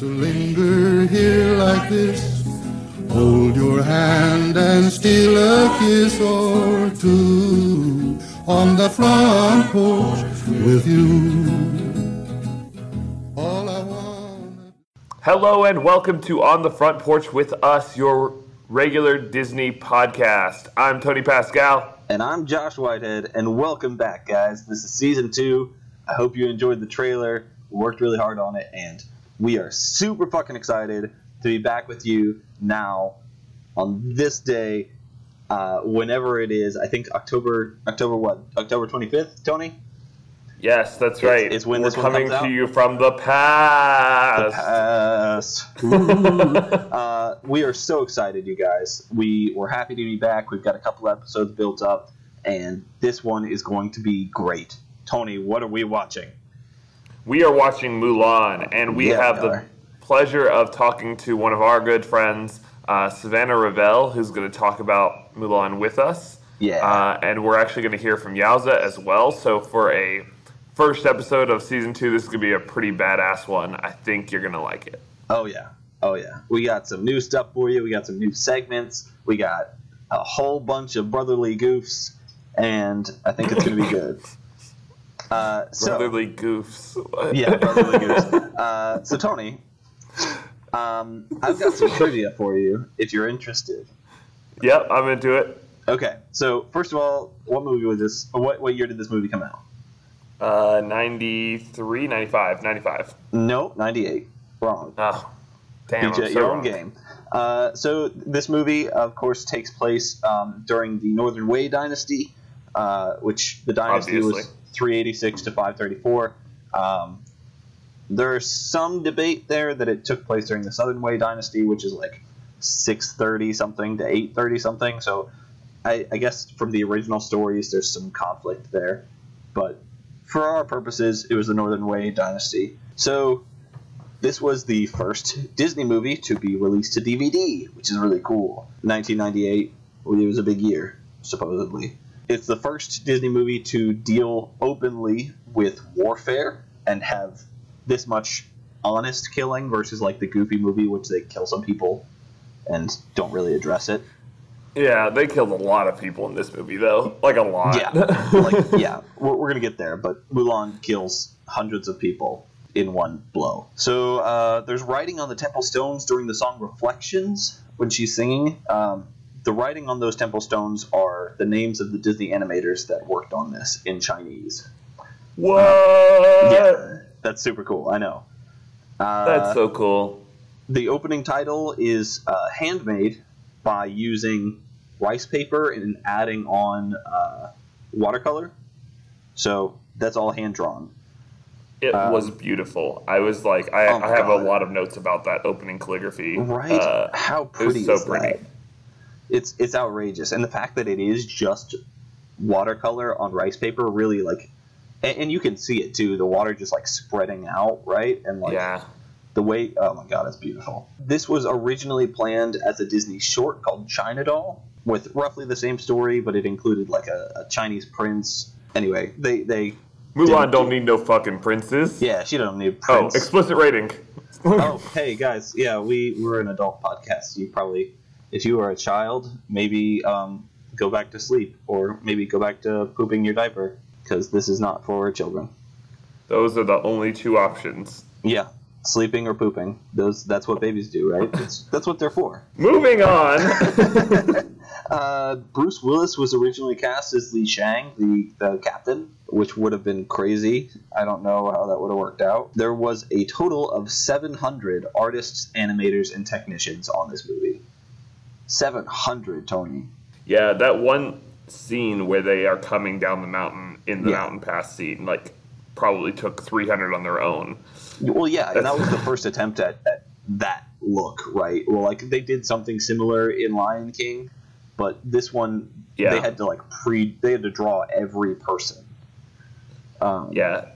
to linger here like this. Hold your hand and steal a kiss or two on the front porch with you. All I want. Hello and welcome to On the Front Porch with us, your regular Disney podcast. I'm Tony Pascal. And I'm Josh Whitehead, and welcome back, guys. This is season two. I hope you enjoyed the trailer. We worked really hard on it, and we are super fucking excited to be back with you now on this day, uh, whenever it is. I think October, October what? October 25th, Tony? Yes, that's right. it's when We're this one coming to out? you from the past. Pass. uh, we are so excited, you guys. We we're happy to be back. We've got a couple episodes built up, and this one is going to be great. Tony, what are we watching? We are watching Mulan, and we Yeah, have we the pleasure of talking to one of our good friends, uh, Savannah Ravel, who's going to talk about Mulan with us. Yeah. Uh, and we're actually going to hear from Yowza as well. So for a first episode of season two, this is going to be a pretty badass one. I think you're going to like it. Oh yeah, oh yeah. We got some new stuff for you. We got some new segments. We got a whole bunch of brotherly goofs, and I think it's going to be good. Uh, so Brotherly goofs. yeah, brotherly goofs. Uh, so Tony, um, I've got some trivia for you if you're interested. Yep, I'm into it. Okay, so first of all, what movie was this? What what year did this movie come out? Uh, 93, 95, 95. No, ninety eight. Wrong. Oh, damn. You so your own game. Uh, so this movie, of course, takes place um, during the Northern Wei dynasty, uh, which the dynasty Obviously. was 386 to 534. Um, there's some debate there that it took place during the Southern Wei dynasty, which is like 630 something to 830 something. So I, I guess from the original stories, there's some conflict there. But for our purposes, it was the Northern Wei dynasty. So this was the first Disney movie to be released to DVD, which is really cool. 1998, it was a big year, supposedly. It's the first Disney movie to deal openly with warfare and have this much honest killing versus like the Goofy movie, which they kill some people and don't really address it. Yeah, they killed a lot of people in this movie, though. Like a lot. Yeah, like yeah, we're, we're gonna get there, but Mulan kills hundreds of people in one blow. So uh, there's writing on the temple stones during the song "Reflections" when she's singing. Um, the writing on those temple stones are the names of the Disney animators that worked on this in Chinese. what? Yeah, that's super cool. I know. Uh, That's so cool. the opening title is uh, handmade by using rice paper and adding on uh, watercolor. So that's all hand drawn. It um, was beautiful. I was like, I, Oh I have God. a lot of notes about that opening calligraphy. Right? Uh, How it was pretty so is pretty. that? It's it's outrageous, and the fact that it is just watercolor on rice paper really like, and, and you can see it too. The water just like spreading out, right? And like yeah. the way oh my god it's beautiful this was originally planned as a disney short called china doll with roughly the same story but it included like a, a chinese prince anyway they they Mulan don't need no fucking princes. yeah she don't need Oh, explicit rating. oh hey guys yeah we we're an adult podcast you probably if you are a child maybe um, go back to sleep or maybe go back to pooping your diaper because this is not for children Those are the only two options. yeah sleeping or pooping those that's what babies do right that's, that's what they're for Moving on. Uh, Bruce Willis was originally cast as Li Shang, the, the captain, which would have been crazy. I don't know how that would have worked out. There was a total of 700 artists, animators, and technicians on this movie. 700, Tony. yeah, that one scene where they are coming down the mountain in the Yeah. mountain pass scene, like, probably took 300 on their own. Well, yeah, and that was the first attempt at, at that look, right? Well, like they did something similar in Lion King, but this one Yeah. they had to like pre they had to draw every person. Um, Yeah,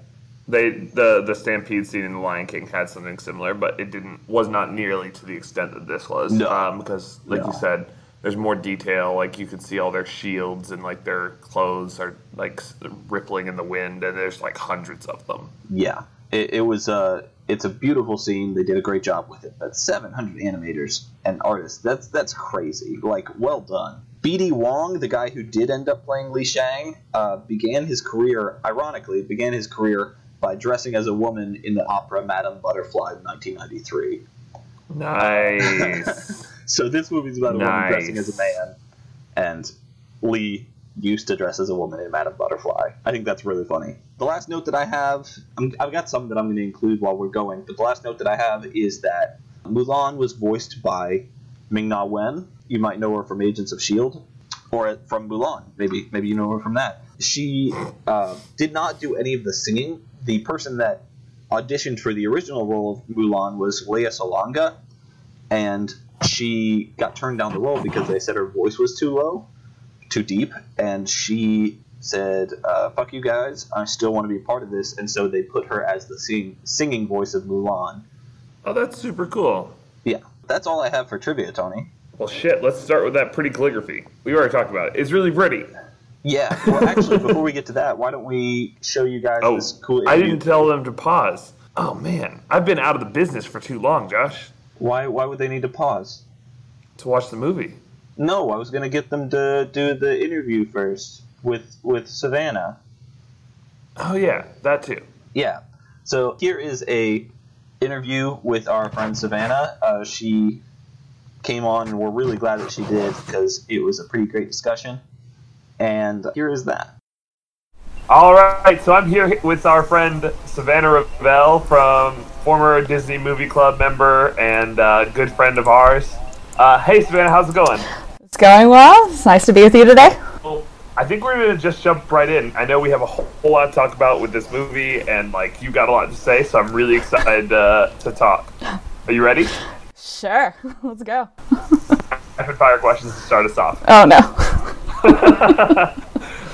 they the the stampede scene in The Lion King had something similar, but it didn't was not nearly to the extent that this was. No. um, because like No. you said, there's more detail. Like you could see all their shields and like their clothes are like rippling in the wind, and there's like hundreds of them. Yeah, it, it was uh, it's a beautiful scene. They did a great job with it. That's 700 animators and artists. That's that's crazy. Like, well done. BD Wong, the guy who did end up playing Li Shang, uh, began his career, ironically, began his career by dressing as a woman in the opera Madame Butterfly in 1993. Nice. So this movie's about a woman dressing as a man, and Lee used to dress as a woman in Madame Butterfly. I think that's really funny. The last note that I have, I'm, I've got some that I'm going to include while we're going, but the last note that I have is that Mulan was voiced by Ming Na Wen. You might know her from Agents of Shield, or from Mulan. Maybe maybe you know her from that. She uh, did not do any of the singing. The person that auditioned for the original role of Mulan was Lea Salonga, and she got turned down the role because they said her voice was too low, too deep, and she said, uh, "Fuck you guys, I still want to be a part of this," and so they put her as the sing- singing voice of Mulan. oh, that's super cool. Yeah, that's all I have for trivia, Tony. Well, shit. Let's start with that pretty calligraphy. We already talked about it. It's really pretty. Yeah, well, actually, before we get to that, why don't we show you guys Oh, this cool? I didn't tell them to pause. Oh man, I've been out of the business for too long, Josh, Why? Why would they need to pause? to watch the movie. No, I was gonna get them to do the interview first with with Savannah. Oh yeah, that too. Yeah. So here is a interview with our friend Savannah. Uh, she came on, and we're really glad that she did because it was a pretty great discussion. And here is that. All right, so I'm here with our friend Savannah Ravel from former Disney Movie Club member and uh, good friend of ours. Uh, hey Savannah, how's it going? It's going well. It's nice to be with you today. Well, I think we're gonna just jump right in. I know we have a whole, whole lot to talk about with this movie, and like you got a lot to say, so I'm really excited uh, to talk. Are you ready? Sure. Let's go. Rapid fire questions to start us off. Oh no.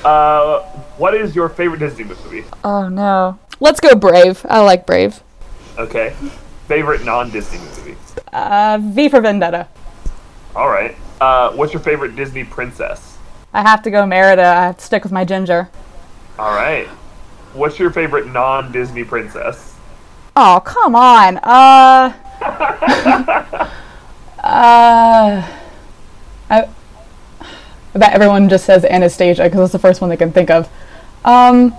Uh, what is your favorite Disney movie? Oh no. Let's go Brave. I like Brave. Okay. Favorite non-Disney movie? Uh, V for Vendetta. All right. Uh, what's your favorite Disney princess? I have to go Merida. I have to stick with my ginger. All right. What's your favorite non-Disney princess? Oh come on. Uh. uh. I. Bet everyone just says Anastasia because that's the first one they can think of. Um.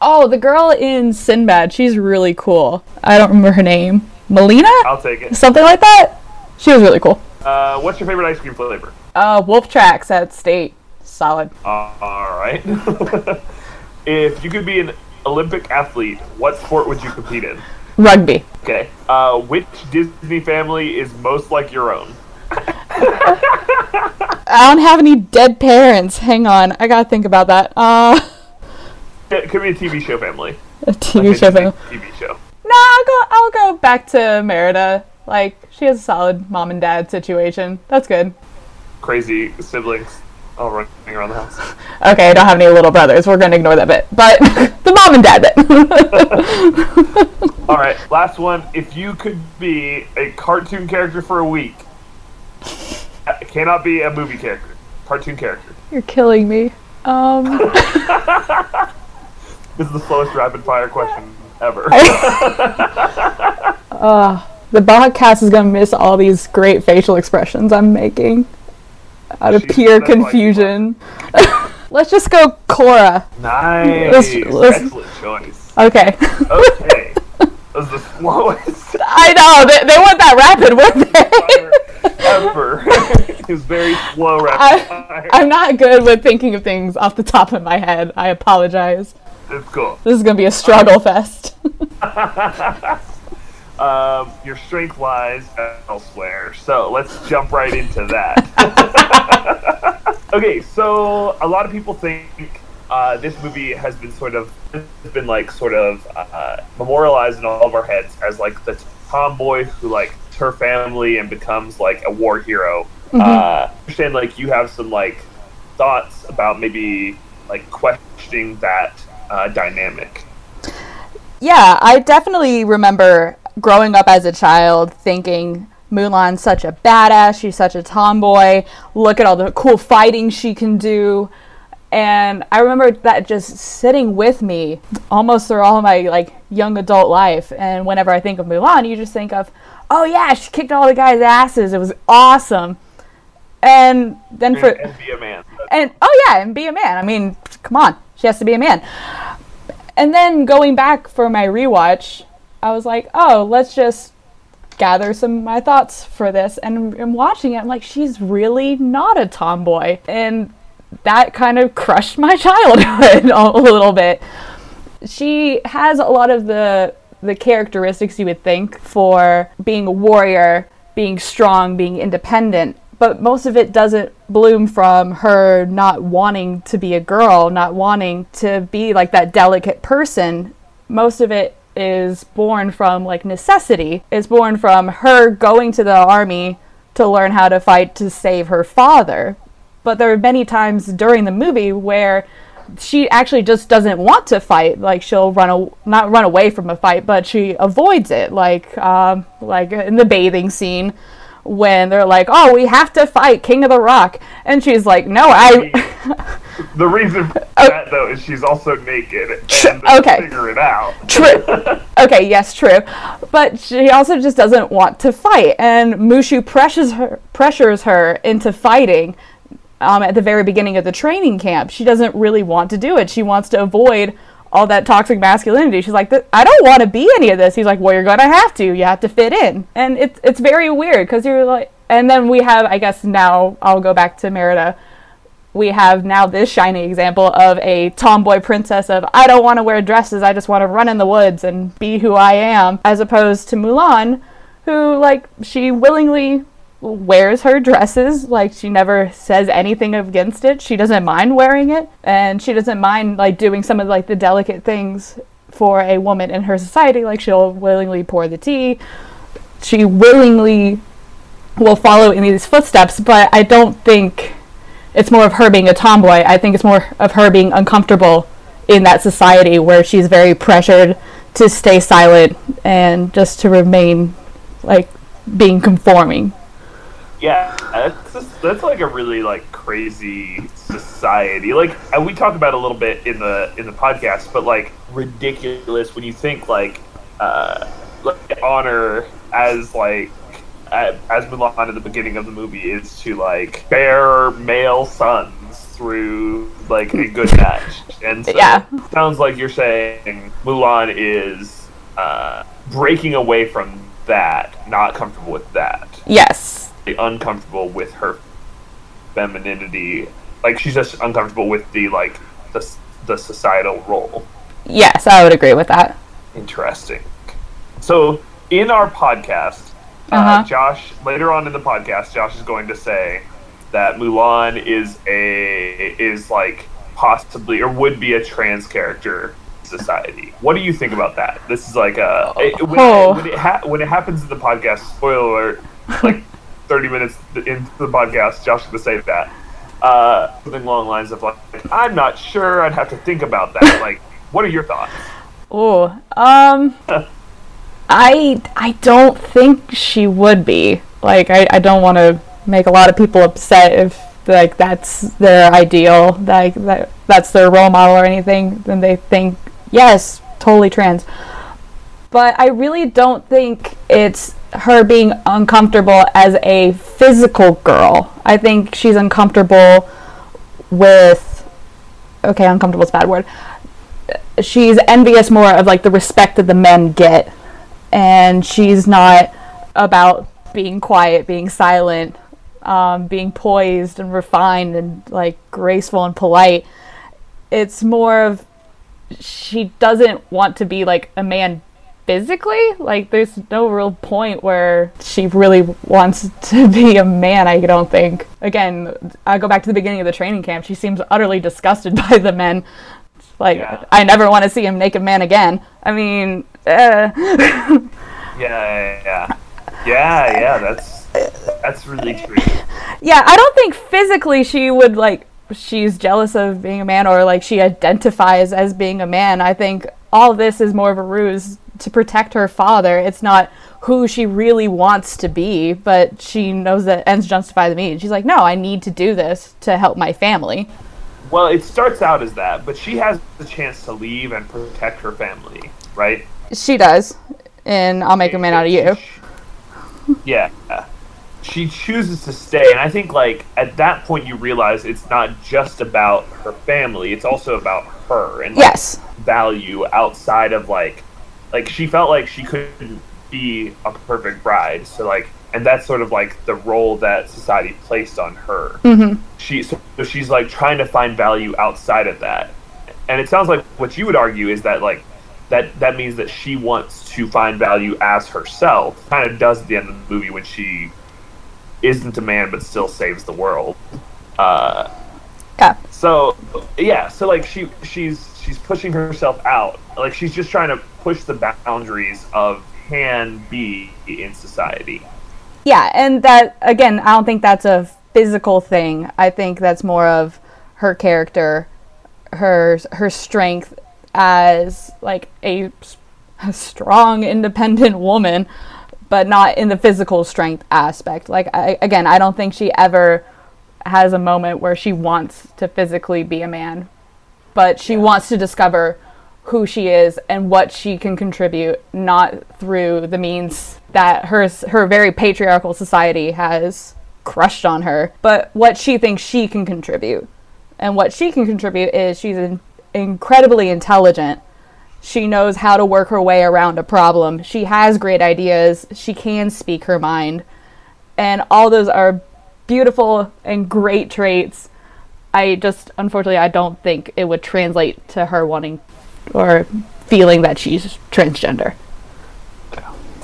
Oh, the girl in Sinbad. She's really cool. I don't remember her name. Melina? I'll take it. Something like that. She was really cool. Uh, what's your favorite ice cream flavor? Uh, Wolf Tracks at State. Solid. Uh, all right. if you could be an Olympic athlete, what sport would you compete in? Rugby. Okay. Uh, which Disney family is most like your own? I don't have any dead parents. Hang on. I gotta think about that. Uh, It could be a TV show family. a TV Like show. Thing. TV show. No, I'll go. I'll go back to Merida. Like she has a solid mom and dad situation. That's good. Crazy siblings all running around the house. Okay, I don't have any little brothers. We're gonna ignore that bit. But the mom and dad bit. All right, last one. If you could be a cartoon character for a week, cannot be a movie character. Cartoon character. You're killing me. Um, This is the slowest rapid fire question ever. the podcast is gonna miss all these great facial expressions I'm making out of She's- pure confusion. Let's just go Korra. nice. Let's- let's- Excellent choice. Okay. Okay. that was the slowest I know they, they weren't that rapid, were they? Fire ever. it was very slow rapid I, fire. I'm not good with thinking of things off the top of my head. I apologize. It's cool. This is gonna be a struggle fest. Um, your strength lies elsewhere. So let's jump right into that. okay, so a lot of people think uh, this movie has been sort of has been like sort of uh, memorialized in all of our heads as like the tomboy who like her family and becomes like a war hero. Uh, understand like you have some like thoughts about maybe like questioning that uh, dynamic. yeah, I definitely remember growing up as a child thinking Mulan's such a badass. She's such a tomboy. Look at all the cool fighting she can do. And I remember that just sitting with me almost through all my like young adult life. And whenever I think of Mulan, you just think of, oh yeah, she kicked all the guys' asses. It was awesome. And then for and be a man. and oh yeah, and be a man. I mean, come on, she has to be a man. And then going back for my rewatch, I was like, oh, let's just gather some of my thoughts for this. And I'm watching it, I'm like, she's really not a tomboy, and that kind of crushed my childhood a little bit. She has a lot of the the characteristics you would think for being a warrior, being strong, being independent, but most of it doesn't bloom from her not wanting to be a girl, not wanting to be like that delicate person. Most of it is born from like necessity. It's born from her going to the army to learn how to fight to save her father. But there are many times during the movie where she actually just doesn't want to fight. Like she'll run a, not run away from a fight, but she avoids it. Like um, like in the bathing scene when they're like, "Oh, we have to fight King of the Rock," and she's like, "No, I." The reason for that though is she's also naked and okay. figure it out. true. Okay, yes, true. But she also just doesn't want to fight, and Mushu pressures her pressures her into fighting. Um, at the very beginning of the training camp, she doesn't really want to do it. She wants to avoid all that toxic masculinity. She's like, I don't want to be any of this. He's like, well, you're gonna have to. You have to fit in, and it's it's very weird because you're like, and then we have, I guess now I'll go back to Merida. We have now this shining example of a tomboy princess of I don't want to wear dresses. I just want to run in the woods and be who I am, as opposed to Mulan, who like she willingly wears her dresses like she never says anything against it. She doesn't mind wearing it and she doesn't mind like doing some of like the delicate things for a woman in her society like she'll willingly pour the tea. She willingly will follow in these footsteps but i don't think it's more of her being a tomboy. I think it's more of her being uncomfortable in that society where she's very pressured to stay silent and just to remain like being conforming Yeah, that's just, that's like a really like crazy society. Like and we talk about it a little bit in the in the podcast, but like ridiculous when you think like uh like honor as like as Mulan at the beginning of the movie is to like bear male sons through like a good match. And so Yeah. sounds like you're saying Mulan is uh breaking away from that, not comfortable with that yes uncomfortable with her femininity. Like she's just uncomfortable with the like the the societal role. yes i would agree with that Interesting. So in our podcast, uh Uh-huh. Josh later on in the podcast, Josh is going to say that Mulan is a is like possibly or would be a trans character society. What do you think about that? This is like a it- when, Oh. when it ha- when it happens in the podcast. Spoiler alert! Like thirty minutes into the podcast, Josh is going to say that uh, something along the lines of like, "I'm not sure. I'd have to think about that." like, what are your thoughts? Oh, um, I I don't think she would be. Like, I, I don't want to make a lot of people upset if like that's their ideal, like that that's their role model or anything. Then they think yes, totally trans. But I really don't think it's her being uncomfortable as a physical girl. I think she's uncomfortable with okay, uncomfortable is a bad word she's envious more of like the respect that the men get and she's not about being quiet being silent um, being poised and refined and like graceful and polite it's more of she doesn't want to be like a man physically like there's no real point where she really wants to be a man i don't think again i go back to the beginning of the training camp she seems utterly disgusted by the men like Yeah. i never want to see him naked man again i mean uh, Yeah, yeah, yeah, yeah. yeah that's that's really true. yeah i don't think physically she would like she's jealous of being a man or like she identifies as being a man i think all this is more of a ruse to protect her father it's not who she really wants to be but she knows that ends justify the means she's like no i need to do this to help my family Well, it starts out as that, but she has the chance to leave and protect her family, right? She does, and I'll make a man out of you. Yeah. She chooses to stay, and I think like at that point you realize it's not just about her family; it's also about her and like, Yes. value outside of like, like she felt like she couldn't be a perfect bride, so like, and that's sort of like the role that society placed on her. Mm-hmm. She so she's like trying to find value outside of that, and it sounds like what you would argue is that like that that means that she wants to find value as herself. Kind of does at the end of the movie when she isn't a man but still saves the world. Uh, Yeah. so yeah, so like she she's she's pushing herself out. Like she's just trying to push the boundaries of can be in society. Yeah, and that again, I don't think that's a physical thing. I think that's more of her character, her her strength as like a strong, independent woman, but not in the physical strength aspect. Like I, again, I don't think she ever has a moment where she wants to physically be a man, but she wants to discover who she is and what she can contribute, not through the means that her her very patriarchal society has crushed on her, but what she thinks she can contribute. And what she can contribute is she's in, incredibly intelligent. She knows how to work her way around a problem. She has great ideas. She can speak her mind. And all those are beautiful and great traits. I just, unfortunately, I don't think it would translate to her wanting or feeling that she's transgender.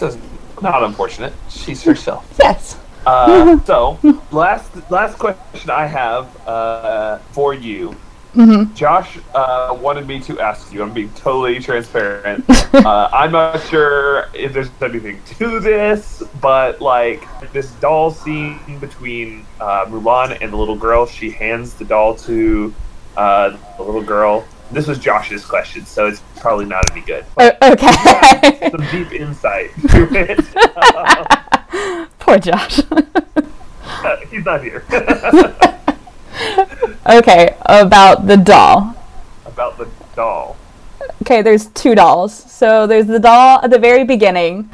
It's not unfortunate. She's herself. Yes. Uh, so last last question I have uh, for you. Josh uh, wanted me to ask you. I'm being totally transparent. uh, I'm not sure if there's anything to this, but like this doll scene between uh, Mulan and the little girl, she hands the doll to uh, the little girl. This was Josh's question, so it's probably not any good. Okay. Some deep insight to it. Poor Josh. He's not here. Okay, about the doll. About the doll. Okay, there's two dolls. So there's the doll at the very beginning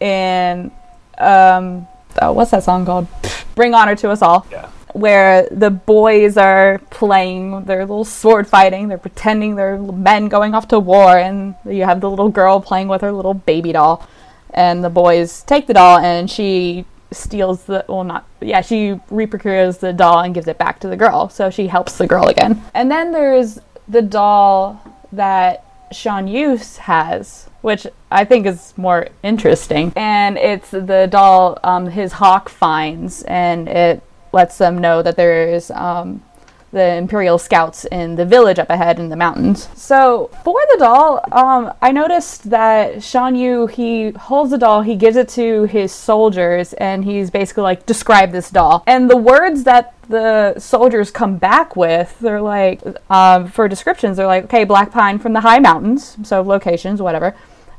in um oh, what's that song called? Bring Honor to Us All. Yeah. Where the boys are playing their little sword fighting, they're pretending they're men going off to war, and you have the little girl playing with her little baby doll. And the boys take the doll, and she steals the well, not yeah, she reprocures the doll and gives it back to the girl. So she helps the girl again. And then there's the doll that Sean Hughes has, which I think is more interesting. And it's the doll um, his hawk finds, and it lets them know that there is um, the Imperial scouts in the village up ahead in the mountains. So for the doll, um, I noticed that Shan Yu he holds the doll, he gives it to his soldiers, and he's basically like, describe this doll. And the words that the soldiers come back with, they're like, um, for descriptions, they're like, okay, black pine from the high mountains, so locations, whatever.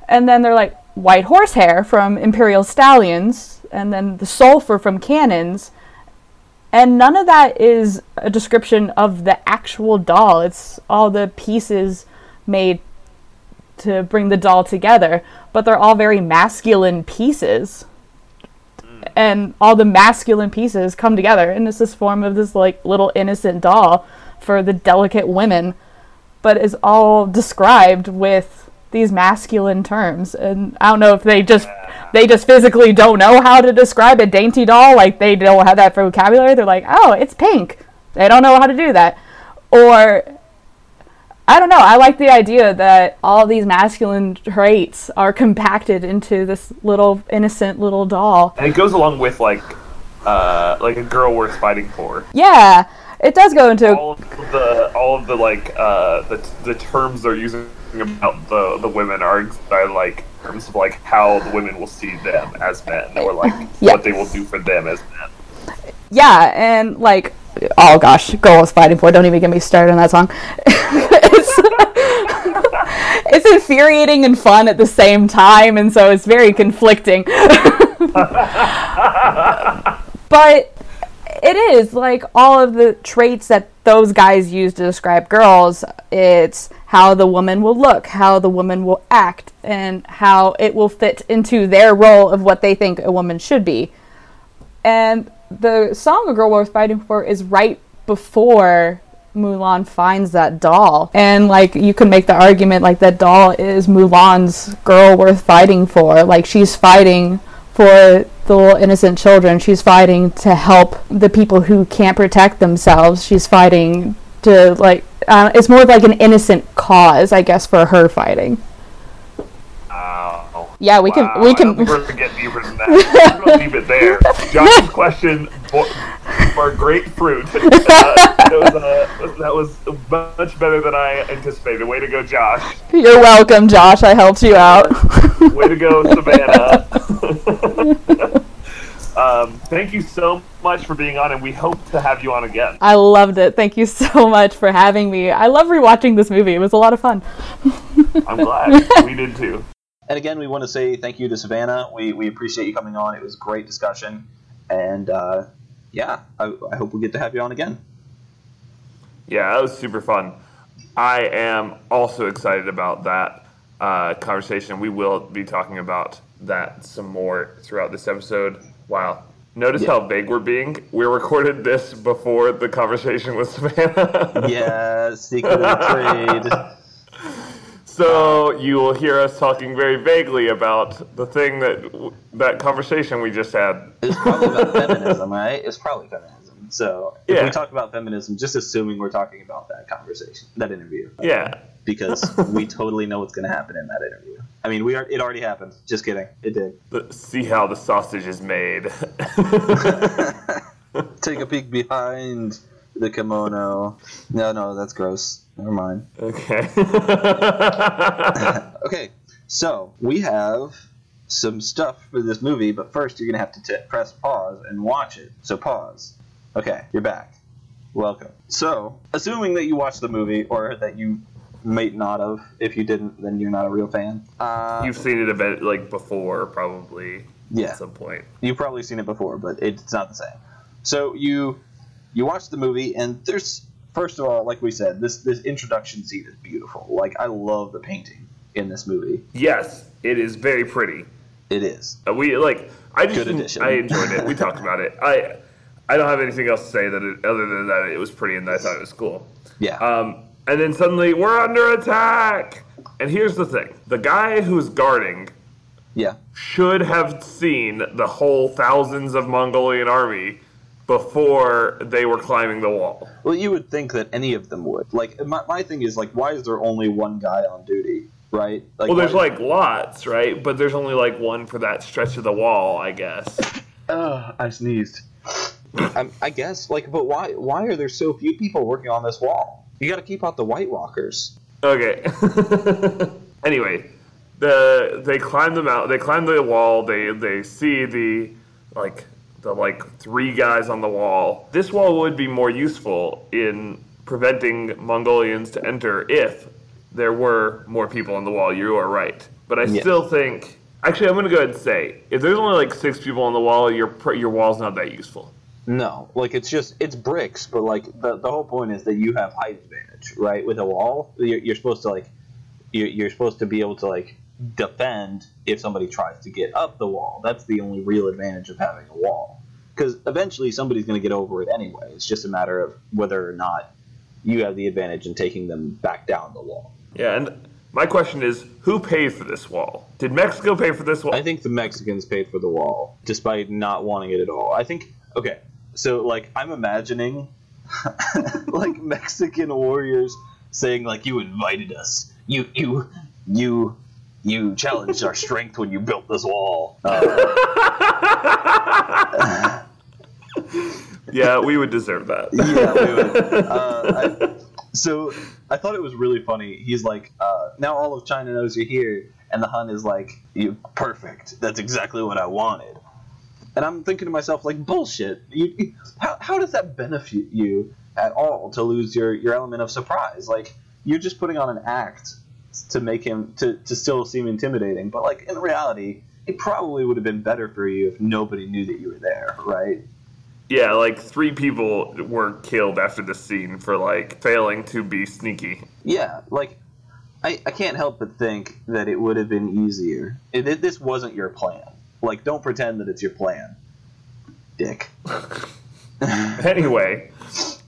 And then they're like, white horsehair from Imperial stallions, and then the sulfur from cannons. And none of that is a description of the actual doll. It's all the pieces made to bring the doll together, but they're all very masculine pieces. Hmm. And all the masculine pieces come together in this, this form of this like little innocent doll for the delicate women, but is all described with these masculine terms. And I don't know if they just they just physically don't know how to describe a dainty doll, like they don't have that vocabulary. They're like, oh, it's pink. They don't know how to do that. Or I don't know. I like the idea that all these masculine traits are compacted into this little innocent little doll. And it goes along with like uh, like a girl worth fighting for. Yeah, it does go into All of the all of the like uh, the the terms they're using about the the women are, are like terms of like how the women will see them as men or like Yeah. what they will do for them as men. yeah, and like oh gosh, girl was fighting for. Don't even get me started on that song. it's, it's infuriating and fun at the same time, and so it's very conflicting. but it is like all of the traits that those guys use to describe girls. It's how the woman will look, how the woman will act, and how it will fit into their role of what they think a woman should be. And the song "A Girl Worth Fighting For" is right before Mulan finds that doll. And like you can make the argument like that doll is Mulan's girl worth fighting for. Like she's fighting for the little innocent children. She's fighting to help the people who can't protect themselves. She's fighting to like uh, it's more of like an innocent cause, I guess, for her fighting. Wow. Yeah, we can- we can- we're gonna get deeper than that. We're gonna leave it there. Josh's question for, for grapefruit. Uh, that, was, uh, that was much better than I anticipated. Way to go, Josh. You're welcome, Josh. I helped you out. Way to go, Savannah. um, thank you so much for being on, and we hope to have you on again. I loved it. Thank you so much for having me. I love rewatching this movie. It was a lot of fun. I'm glad we did too. And again, we want to say thank you to Savannah. We, we appreciate you coming on. It was a great discussion. And uh, yeah, I, I hope we get to have you on again. Yeah, that was super fun. I am also excited about that uh, conversation. We will be talking about that some more throughout this episode. Wow. Notice how vague we're being. We recorded this before the conversation with Savannah. Yeah, secret of the trade. so you will hear us talking very vaguely about the thing that that conversation we just had. It's probably about feminism, right? It's probably feminism. So if Yeah. we talk about feminism, just assuming we're talking about that conversation, that interview, Yeah. Because we totally know what's going to happen in that interview. I mean, we are. It already happened. Just kidding. It did. The- see how the sausage is made. Take a peek behind the kimono. No, no, that's gross. Never mind. okay. Okay, so we have some stuff for this movie, but first you're gonna have to t- press pause and watch it. So pause. Okay, you're back. Welcome. So, assuming that you watched the movie, or that you might not have, if you didn't, then you're not a real fan. Uh, You've seen it a bit like before, probably yeah, at some point. you've probably seen it before, but it's not the same. So you you watch the movie, and there's first of all, like we said, this this introduction scene is beautiful. Like I love the painting in this movie. Yes, it is very pretty. It is. Uh, We like. I just Good addition. I enjoyed it. We talked about it. I I don't have anything else to say that it, other than that it was pretty and I thought it was cool. Yeah. Um, and then suddenly we're under attack. And here's the thing: the guy who's guarding yeah. should have seen the whole thousands of Mongolian army before they were climbing the wall. Well, you would think that any of them would. Like, my, my thing is, like, why is there only one guy on duty, right? Like, Well, there's like lots, right? But there's only like one for that stretch of the wall, I guess. Ugh, I sneezed. I, I guess, like, but why? Why are there so few people working on this wall? You got to keep out the White Walkers. Okay. anyway, the they climb them out. They climb the wall. They they see the like the like three guys on the wall. This wall would be more useful in preventing Mongolians to enter if there were more people on the wall. You are right, but I Yeah. still think. Actually, I'm going to go ahead and say if there's only like six people on the wall, your your wall's not that useful. No, like it's just it's bricks, but like the, the whole point is that you have height advantage, right? With a wall, you're, you're supposed to like you're, you're supposed to be able to like defend if somebody tries to get up the wall. That's the only real advantage of having a wall, because eventually somebody's going to get over it anyway. It's just a matter of whether or not you have the advantage in taking them back down the wall. Yeah, and my question is, who paid for this wall? Did Mexico pay for this wall? I think the Mexicans paid for the wall, despite not wanting it at all. I think okay, so like I'm imagining like Mexican warriors saying like you invited us, you you you you challenged our strength when you built this wall. Uh, yeah, we would deserve that. yeah, we would. Uh, I, so I thought it was really funny. He's like, uh, now all of China knows you're here, and the Hun is like, you perfect. That's exactly what I wanted. And I'm thinking to myself, like, bullshit. You, you- how, how does that benefit you at all to lose your, your element of surprise? Like, you're just putting on an act to make him to, to still seem intimidating. But like in reality, it probably would have been better for you if nobody knew that you were there, right? Yeah, like three people were killed after the scene for like failing to be sneaky. Yeah, like I, I can't help but think that it would have been easier. It, it- this wasn't your plan. Like, don't pretend that it's your plan, Dick. Anyway,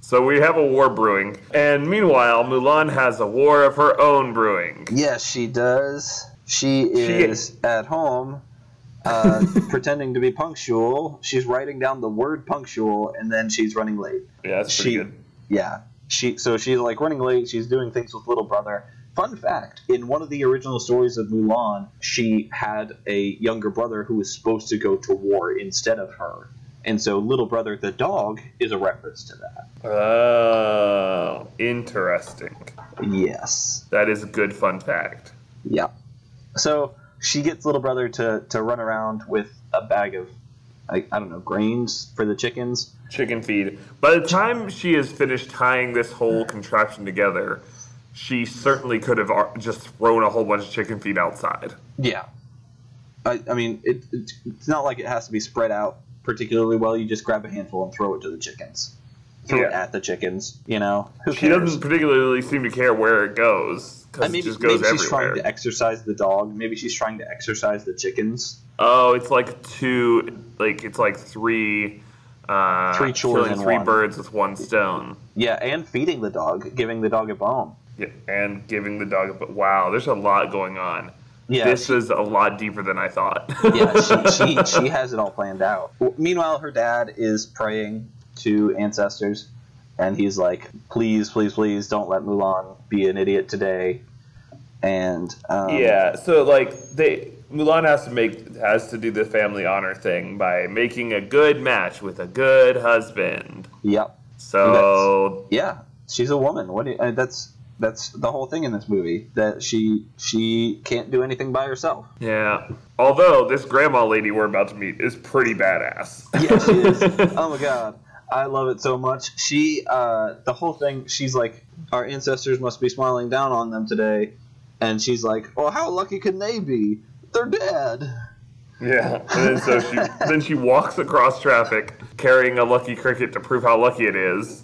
so we have a war brewing, and meanwhile, Mulan has a war of her own brewing. Yes, she does. She is at home, uh, pretending to be punctual. She's writing down the word punctual, and then she's running late. Yeah, that's pretty She, good. yeah, she. So she's like running late. She's doing things with little brother. Fun fact: in one of the original stories of Mulan, she had a younger brother who was supposed to go to war instead of her, and so little brother the dog is a reference to that. Oh, interesting. Yes. That is a good fun fact. Yeah. So she gets little brother to, to run around with a bag of, I, I don't know, grains for the chickens. Chicken feed. By the time she has finished tying this whole contraption together, she certainly could have just thrown a whole bunch of chicken feed outside. Yeah. I, I mean, it, it, it's not like it has to be spread out particularly well. You just grab a handful and throw it to the chickens. Throw it Yeah. at the chickens, you know? Who She cares? doesn't particularly seem to care where it goes I mean, it just goes maybe she's trying to exercise the dog. Maybe she's trying to exercise the chickens. Oh, it's like two, like it's like three, uh, Three chores killing three one. birds with one stone. Yeah, and feeding the dog, giving the dog a bone. Yeah, and giving the dog a. But wow, there's a lot going on. Yeah, this is a lot deeper than I thought. yeah, she, she, she has it all planned out. Meanwhile, her dad is praying to ancestors, and he's like, "Please, please, please, don't let Mulan be an idiot today." And um, Yeah, so like they Mulan has to make has to do the family honor thing by making a good match with a good husband. yep, So yeah, she's a woman. What? Do you, that's that's the whole thing in this movie that she she can't do anything by herself. yeah. Although this grandma lady we're about to meet is pretty badass. Yeah, she is. oh my god. I love it so much. She, uh, the whole thing, she's like, our ancestors must be smiling down on them today. And she's like, well, how lucky can they be? They're dead. Yeah, and then so she then she walks across traffic carrying a lucky cricket to prove how lucky it is.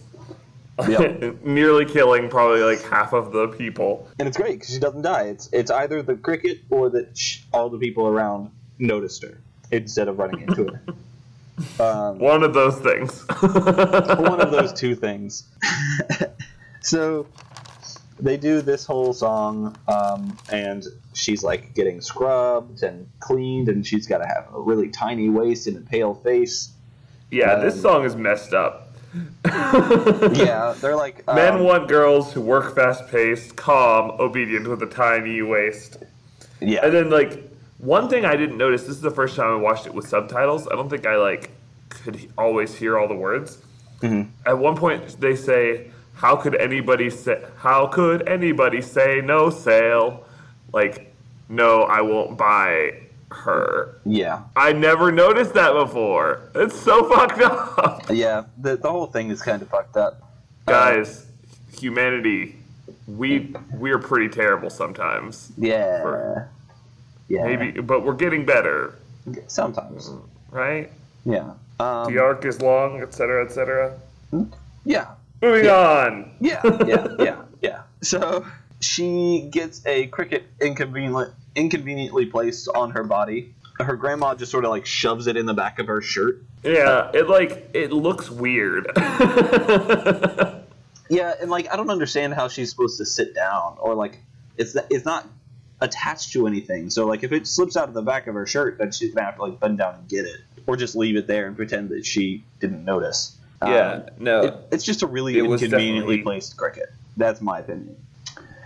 Yep. Nearly killing probably like half of the people. And it's great because she doesn't die. It's it's either the cricket or that sh- all the people around noticed her instead of running into her. Um, One of those things. one of those two things. so they do this whole song, um, and she's like getting scrubbed and cleaned, and she's got to have a really tiny waist and a pale face. Yeah, this Um, song is messed up. Yeah, they're like um, Men want girls who work fast paced, calm, obedient with a tiny waist. Yeah, And then like one thing I didn't notice, this is the first time I watched it with subtitles. I don't think I like could always hear all the words. Mm-hmm. At one point they say, "How could anybody say how could anybody say no sale?" Like, "No, I won't buy her." yeah, I never noticed that before. It's so fucked up. yeah. The the whole thing is kind of fucked up. Guys, humanity, we we're pretty terrible sometimes. Yeah, For- yeah. Maybe, but we're getting better, sometimes. right? Yeah. Um, The arc is long, etc., etc. yeah. Moving on. Yeah, yeah, yeah, yeah. So she gets a cricket inconvenient, inconveniently placed on her body. Her grandma just sort of like shoves it in the back of her shirt. Yeah, it like it looks weird. Yeah, and like I don't understand how she's supposed to sit down or like it's it's not attached to anything. So like if it slips out of the back of her shirt, then she's gonna have to like bend down and get it, or just leave it there and pretend that she didn't notice. Um, no. it- it's just a really It inconveniently placed cricket. That's my opinion.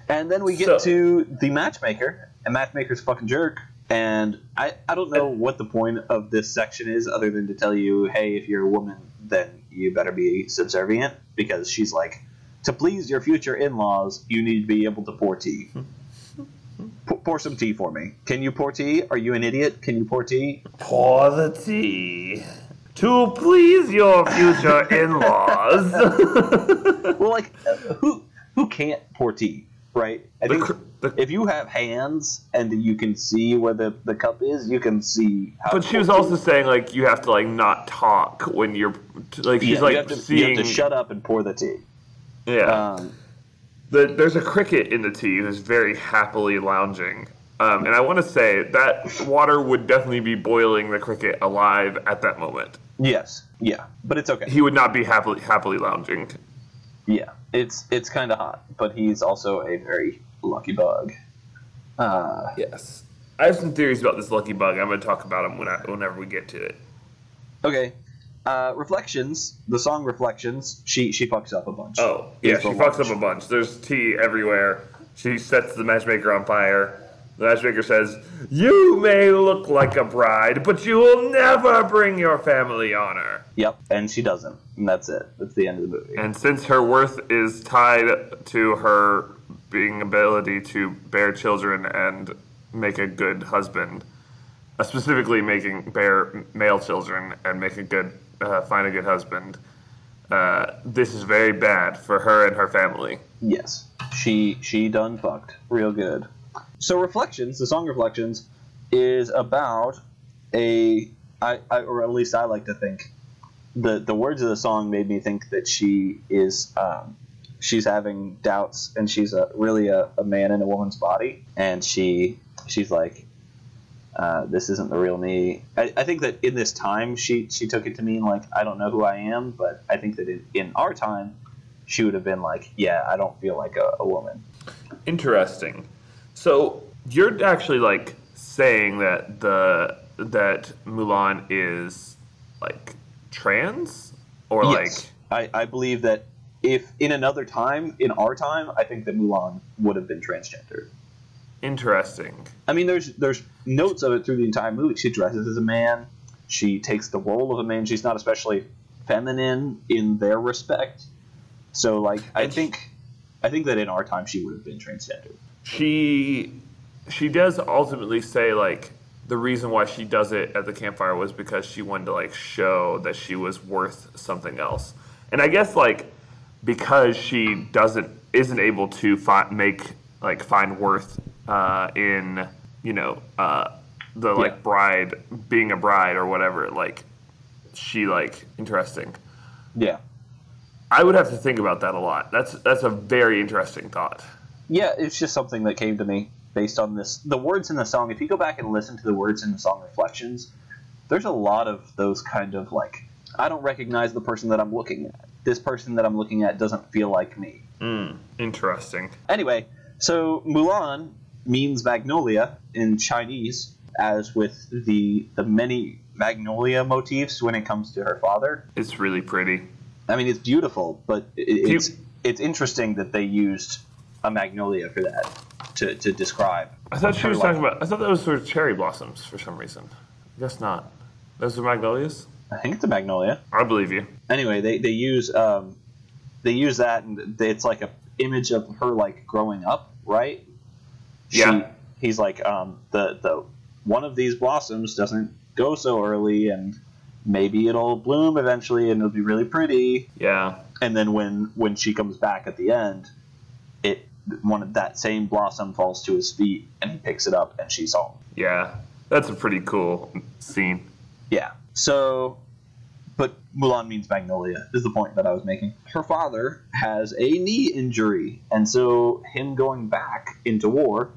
And then we get So- to the matchmaker, and matchmaker's a fucking jerk. And I, I don't know what the point of this section is, other than to tell you, hey, if you're a woman, then you better be subservient, because she's like, to please your future in-laws, you need to be able to pour tea. P- pour some tea for me. Can you pour tea? Are you an idiot? Can you pour tea? Pour the tea to please your future in-laws. Well, like, who who can't pour tea? Right? I The think the- if you have hands and you can see where the, the cup is, you can see how. But she was also saying like you have to like not talk when you're like she's yeah, like you, have to, seeing you have to shut up and pour the tea. yeah. Um, The, there's a cricket in the tea who's very happily lounging. Um, and I want to say that water would definitely be boiling the cricket alive at that moment. yes, yeah, but it's okay. He would not be happily happily lounging. Yeah, it's it's kind of hot, but he's also a very lucky bug. Uh, Yes. I have some theories about this lucky bug. I'm going to talk about them when I, whenever we get to it. okay, uh, reflections. The song reflections. She she fucks up a bunch. Oh, yeah, she fucks launch. up a bunch. There's tea everywhere. She sets the matchmaker on fire. The matchmaker says, You may look like a bride, but you will never bring your family honor. Yep, and she doesn't, and that's it. That's the end of the movie. And since her worth is tied to her being ability to bear children and make a good husband, uh, specifically making bear male children and make a good uh, find a good husband, uh, this is very bad for her and her family. Yes, she she done fucked real good. So reflections, the song reflections, is about a I, I or at least I like to think the the words of the song made me think that she is um, she's having doubts and she's a really a, a man in a woman's body and she she's like uh, this isn't the real me. I, I think that in this time she she took it to mean like I don't know who I am, but I think that in, in our time she would have been like, yeah, I don't feel like a, a woman. Interesting. So you're actually like saying that the that Mulan is like trans or Yes. I, I believe that if in another time, in our time, I think that Mulan would have been transgender. interesting. I mean, there's there's notes of it through the entire movie. She dresses as a man. She takes the role of a man. She's not especially feminine in their respect. So, like, I think, I think that in our time she would have been transgender. She she does ultimately say like the reason why she does it at the campfire was because she wanted to like show that she was worth something else. And I guess like because she doesn't isn't able to fi- make like find worth uh, in you know uh, the like Yeah. bride being a bride or whatever like she like interesting. Yeah, I would have to think about that a lot. That's that's a very interesting thought. Yeah. It's just something that came to me based on this. The words in the song. If you go back and listen to the words in the song "Reflections," there's a lot of those kind of like, I don't recognize the person that I'm looking at. This person that I'm looking at doesn't feel like me. Mm, interesting. Anyway, so Mulan means magnolia in Chinese, as with the the many magnolia motifs when it comes to her father. It's really pretty. I mean, it's beautiful, but you- it's it's interesting that they used a magnolia for that to, to describe. I thought she was life. talking about. I thought that was sort of cherry blossoms for some reason. I guess not. Those are magnolias. I think it's a magnolia. I believe you. Anyway, they they use um, they use that, and it's like a image of her like growing up, right? Yeah. he's like um, the the one of these blossoms doesn't go so early, and maybe it'll bloom eventually, and it'll be really pretty. Yeah. And then when when she comes back at the end, it one of that same blossom falls to his feet, and he picks it up, and she's home. Yeah. That's a pretty cool scene. Yeah. So, but Mulan means magnolia is the point that I was making. Her father has a knee injury, and so him going back into war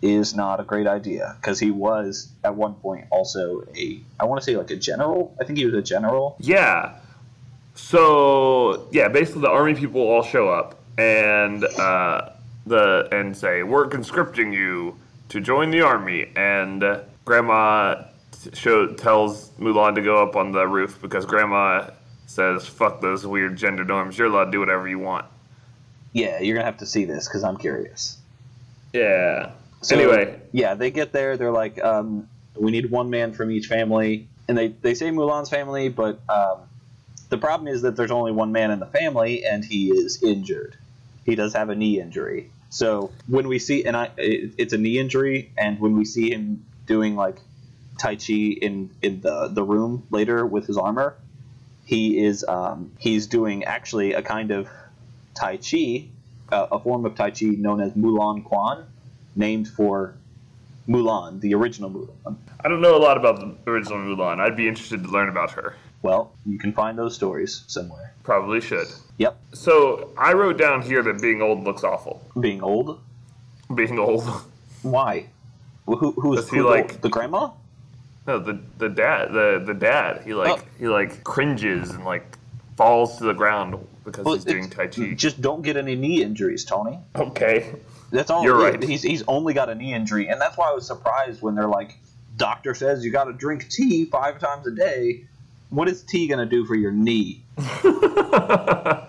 is not a great idea because he was at one point also a I want to say like a general. I think he was a general. Yeah. So yeah, basically the army people all show up and uh, the and say we're conscripting you to join the army, and uh, Grandma t- show, tells Mulan to go up on the roof because Grandma says fuck those weird gender norms. You're allowed to do whatever you want. Yeah, you're gonna have to see this because I'm curious. Yeah. So, anyway, yeah, they get there. They're like, um, we need one man from each family, and they they say Mulan's family, but um, the problem is that there's only one man in the family, and he is injured. He does have a knee injury. So when we see, and I, it, it's a knee injury, and when we see him doing like tai chi in in the the room later with his armor, he is um, he's doing actually a kind of tai chi uh, a form of Tai Chi known as Mulan Quan, named for Mulan, the original Mulan. I don't know a lot about the original Mulan. I'd be interested to learn about her. Well, you can find those stories somewhere. Probably should. Yep. So I wrote down here that being old looks awful. Being old? Being old. Why? Who, who, who's who- like- the grandma? No, the the dad, the the dad. He like Oh. he like cringes and like falls to the ground because Well, he's doing tai chi. Just don't get any knee injuries, Tony. Okay. That's all. You're right. He's he's only got a knee injury, and that's why I was surprised when they're like, doctor says you got to drink tea five times a day. What is tea gonna do for your knee? uh,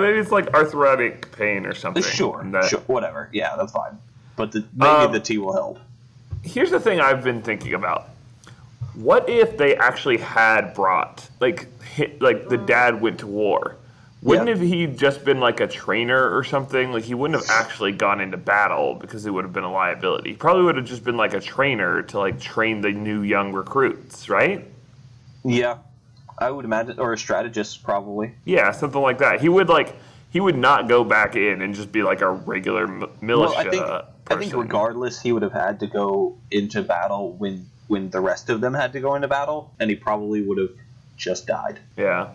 maybe it's like arthritic pain or something. Sure, that- sure, whatever. Yeah, that's fine. But the, maybe Um, the tea will help. Here's the thing I've been thinking about. What if they actually had brought like hit, like the dad went to war? Wouldn't Yeah. have he just been like a trainer or something? Like he wouldn't have actually gone into battle because it would have been a liability. He probably would have just been like a trainer to like train the new young recruits, right? Yeah, I would imagine, or a strategist probably. Yeah, something like that. He would like he would not go back in and just be like a regular m- militia Well, I think person. I think regardless, he would have had to go into battle when when the rest of them had to go into battle, and he probably would have just died. Yeah.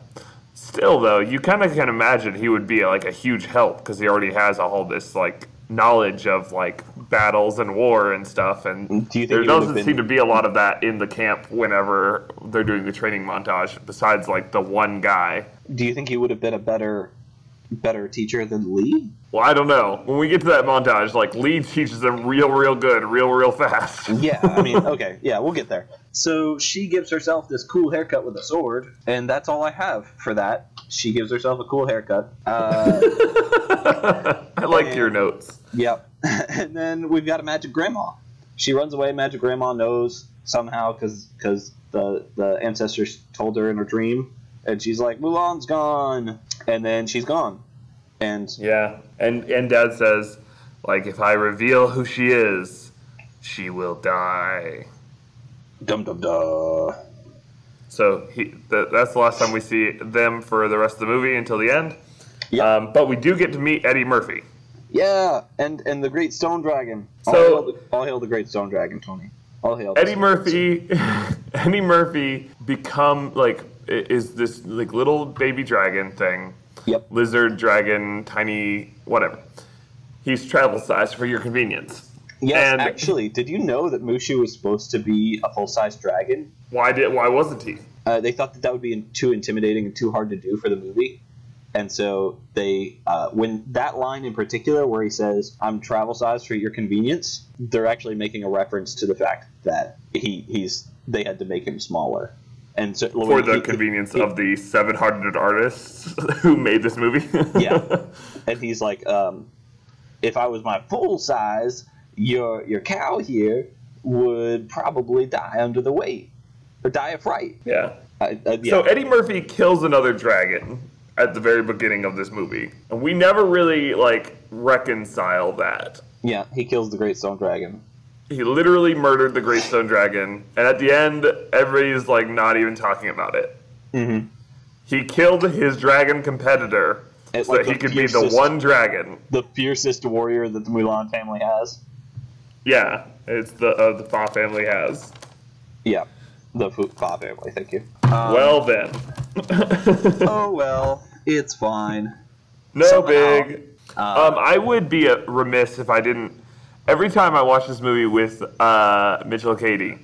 Still, though, you kind of can imagine he would be like a huge help because he already has all this like knowledge of like battles and war and stuff. And Do you think there he would have doesn't been- seem to be a lot of that in the camp whenever they're doing the training montage. Besides, like the one guy. Do you think he would have been a better better teacher than Lee? Well, I don't know. When we get to that montage, like Lee teaches them real, real good, real, real fast. Yeah, I mean, okay, yeah, we'll get there. So she gives herself this cool haircut with a sword, and that's all I have for that. She gives herself a cool haircut. Uh, I like your notes. yep. and then we've got a magic grandma. She runs away. Magic grandma knows somehow because the the ancestors told her in her dream, and she's like, Mulan's gone, and then she's gone, and Yeah, and and Dad says, like, if I reveal who she is, she will die. Dum dum dum. So he, th- that's the last time we see them for the rest of the movie until the end. Yeah. Um, but we do get to meet Eddie Murphy. Yeah, and and the Great Stone Dragon. all, So- hail the, all hail the Great Stone Dragon, Tony. All hail. Eddie Murphy, Eddie Murphy become like is this like little baby dragon thing, Yep. lizard dragon, tiny whatever. He's travel size for your convenience. Yes, And- actually, did you know that Mushu was supposed to be a full size dragon? Why did why wasn't he? Uh, they thought that that would be too intimidating and too hard to do for the movie, and so they, uh, when that line in particular, where he says "I'm travel size for your convenience," they're actually making a reference to the fact that he he's they had to make him smaller, and so For the he- convenience he- of the 700 artists who made this movie. yeah, and he's like, um, if I was my full size, your your cow here would probably die under the weight or die of fright. yeah. Yeah. So Eddie Murphy kills another dragon at the very beginning of this movie, and we never really like reconcile that. yeah, he kills the great stone dragon. He literally murdered the Great Stone Dragon, and at the end, everybody's like not even talking about it. Mm-hmm. He killed his dragon competitor It's so like that he could be the one dragon. The fiercest warrior that the Mulan family has. Yeah, it's the uh, the Fa family has. Yeah, the Fa family. Thank you. Um, well then, oh well, it's fine. no somehow, big. Uh, Um, I would be uh remiss if I didn't. Every time I watch this movie with uh, Mitchell Katie,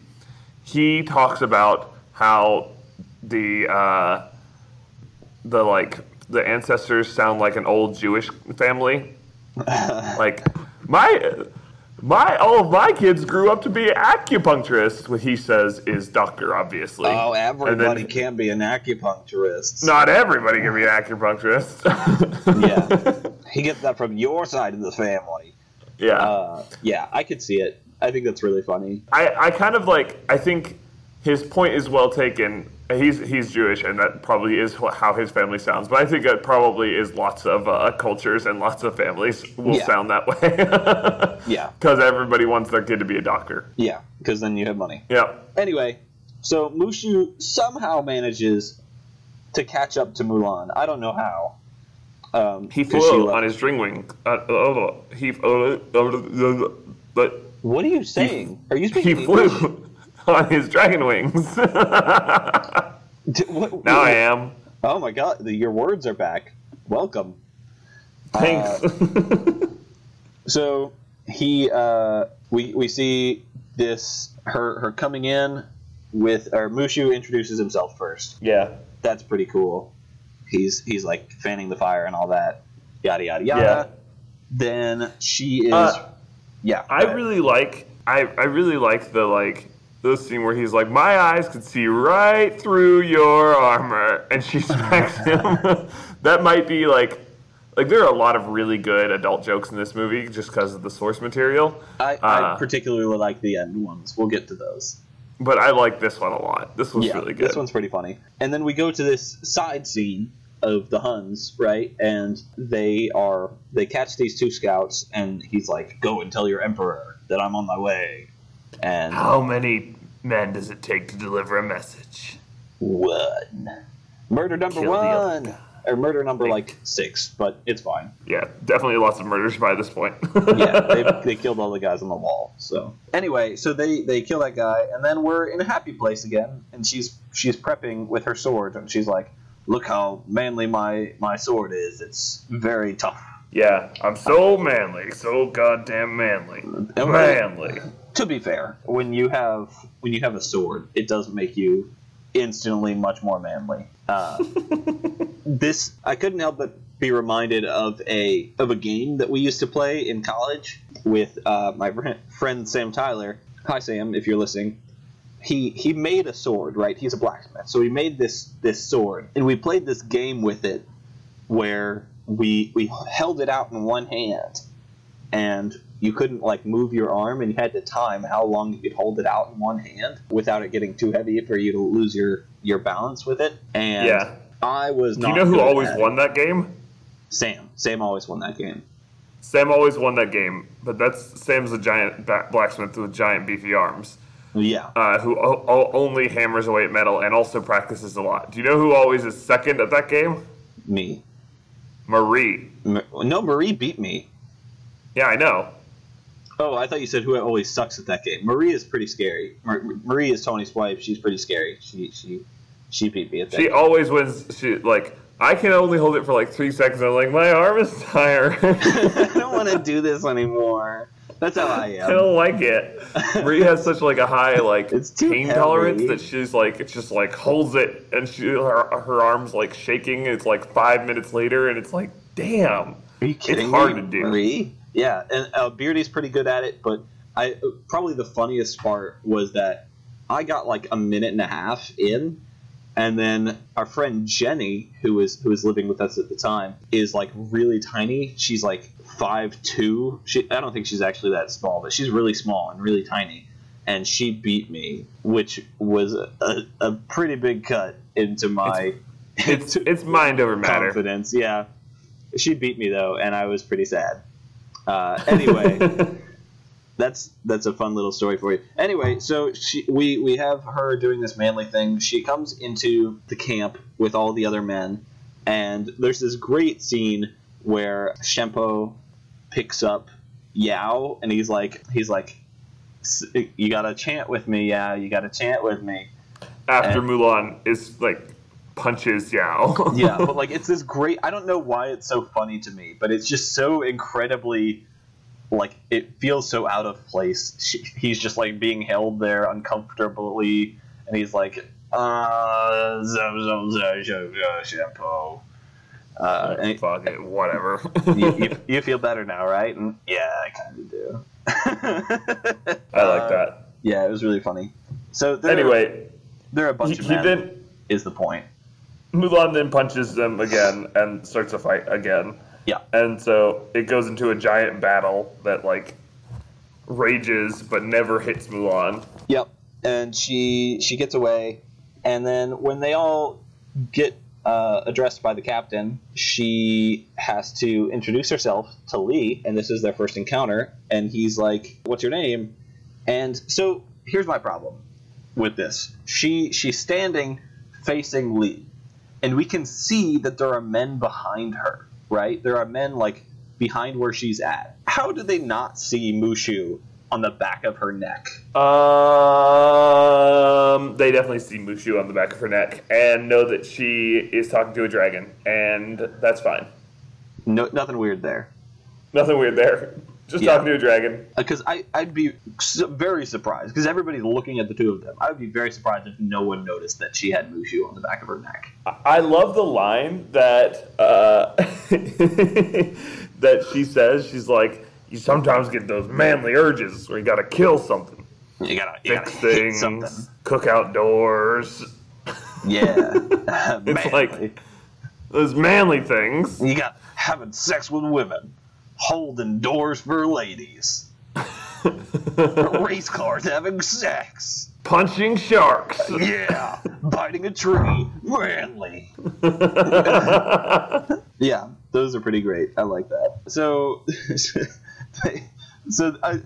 he talks about how the uh, the like the ancestors sound like an old Jewish family. like my my all of my kids grew up to be acupuncturists. What he says is doctor, obviously. oh, And then- everybody can't be an acupuncturist. Not everybody can be an acupuncturist. Yeah. he gets that from your side of the family. yeah. Uh, yeah, I could see it. I think that's really funny. I, I kind of like I think his point is well taken. He's he's Jewish, and that probably is how his family sounds. But I think that probably is lots of uh, cultures and lots of families will Yeah. sound that way. Yeah, because everybody wants their kid to be a doctor. yeah, because then you have money. Yeah, Anyway, so Mushu somehow manages to catch up to Mulan. I don't know how. Um, He flew on his string wing. Uh, he, uh, but What are you saying? are you he speaking English? flew on his dragon wings. now D- what- I am. Oh my god, the, your words are back. Welcome. Thanks. So he, uh, we we see this her her coming in with or Mushu introduces himself first. yeah. That's pretty cool. He's he's like fanning the fire and all that. Yada yada yada. Yeah. Then she is. Uh, yeah. I ahead. really like I, I really like the like this scene where he's like, My eyes could see right through your armor and she smacks him. that might be like like there are a lot of really good adult jokes in this movie just because of the source material. I, I uh, particularly like the end ones. We'll get to those. But I like this one a lot. This was yeah, really good. this one's pretty funny. And then we go to this side scene of the Huns, right? And they are they catch these two scouts, and he's like, "Go and tell your emperor that I'm on my way." And How many men does it take to deliver a message? one murder number Kill one, or murder number like six, but it's fine. Yeah, definitely lots of murders by this point. yeah, they, they killed all the guys on the wall. So anyway, so they they kill that guy, and then we're in a happy place again. And she's she's prepping with her sword, and she's like, "Look how manly my my sword is. It's very tough." yeah, I'm so manly, so goddamn manly. Manly. To be fair, when you have when you have a sword, it does make you instantly much more manly. Uh, this I couldn't help but be reminded of a of a game that we used to play in college with uh, my friend Sam Tyler. Hi Sam, if you're listening. He he made a sword, right? He's a blacksmith, so he made this this sword, and we played this game with it where we we held it out in one hand, and you couldn't like move your arm, and you had to time how long you could hold it out in one hand without it getting too heavy for you to lose your your balance with it. And Yeah. I was Do not. you know who always won that game? Sam. Sam always won that game. Sam always won that game, but that's Sam's a giant blacksmith with giant beefy arms, Yeah. uh, who o- o- only hammers away at metal and also practices a lot. Do you know who always is second at that game? Me. Marie. M- no, Marie beat me. Yeah, I know. Oh, I thought you said who always sucks at that game. Marie is pretty scary. Mar- Marie is Tony's wife. She's pretty scary. She she she beat me at that. She game. always wins. She like I can only hold it for like three seconds. I'm like my arm is tired. I don't want to do this anymore. That's how I am. I don't like it. Marie has such like a high like pain heavy. tolerance that she's like it just like holds it and she her, her arms like shaking. It's like five minutes later and it's like damn. Are you kidding it's hard me, to do. Marie? Yeah, and uh, Beardy's pretty good at it, but I probably the funniest part was that I got like a minute and a half in, and then our friend Jenny, who was who was living with us at the time, is like really tiny. She's like five two. She I don't think she's actually that small, but she's really small and really tiny. And she beat me, which was a, a, a pretty big cut into my It's it's mind over matter. confidence. Yeah, she beat me though, and I was pretty sad. Uh, anyway, that's that's a fun little story for you. Anyway, so she we we have her doing this manly thing. She comes into the camp with all the other men, and there's this great scene where Chien-Po picks up Yao, and he's like he's like, "S- "You gotta chant with me, Yao. You gotta chant with me." After And- Mulan is like punches Yao. yeah, but like it's this great. I don't know why it's so funny to me, but it's just so incredibly like it feels so out of place. She, he's just like being held there uncomfortably, and he's like, uh, shampoo. Uh, and Fuck it, whatever. you, you, you feel better now, right? And yeah, I kind of do. I like that. Yeah, it was really funny. So there, Anyway, there are a he, bunch of men. then is the point? Mulan then punches them again and starts a fight again. Yeah. And so it goes into a giant battle that like rages but never hits Mulan. Yep. And she she gets away, and then when they all get uh, addressed by the captain, she has to introduce herself to Lee, and this is their first encounter. And he's like, "What's your name?" And so here's my problem with this: she she's standing facing Lee, and we can see that there are men behind her. right? There are men like behind where she's at. How do they not see Mushu on the back of her neck? Um, they definitely see Mushu on the back of her neck and know that she is talking to a dragon, and that's fine. No, nothing weird there. Nothing weird there. Just Yeah. talking to a dragon. Because I I'd be very surprised because everybody's looking at the two of them. I would be very surprised if no one noticed that she had Mushu on the back of her neck. I love the line that uh, that she says. She's like, "You sometimes get those manly urges where you got to kill something, You gotta, you fix gotta things, something. cook outdoors. Yeah, It's like those manly things." you got having sex with women, holding doors for ladies, race cars having sex. Punching sharks. Yeah, biting a tree, manly. yeah, those are pretty great. I like that. So, so I,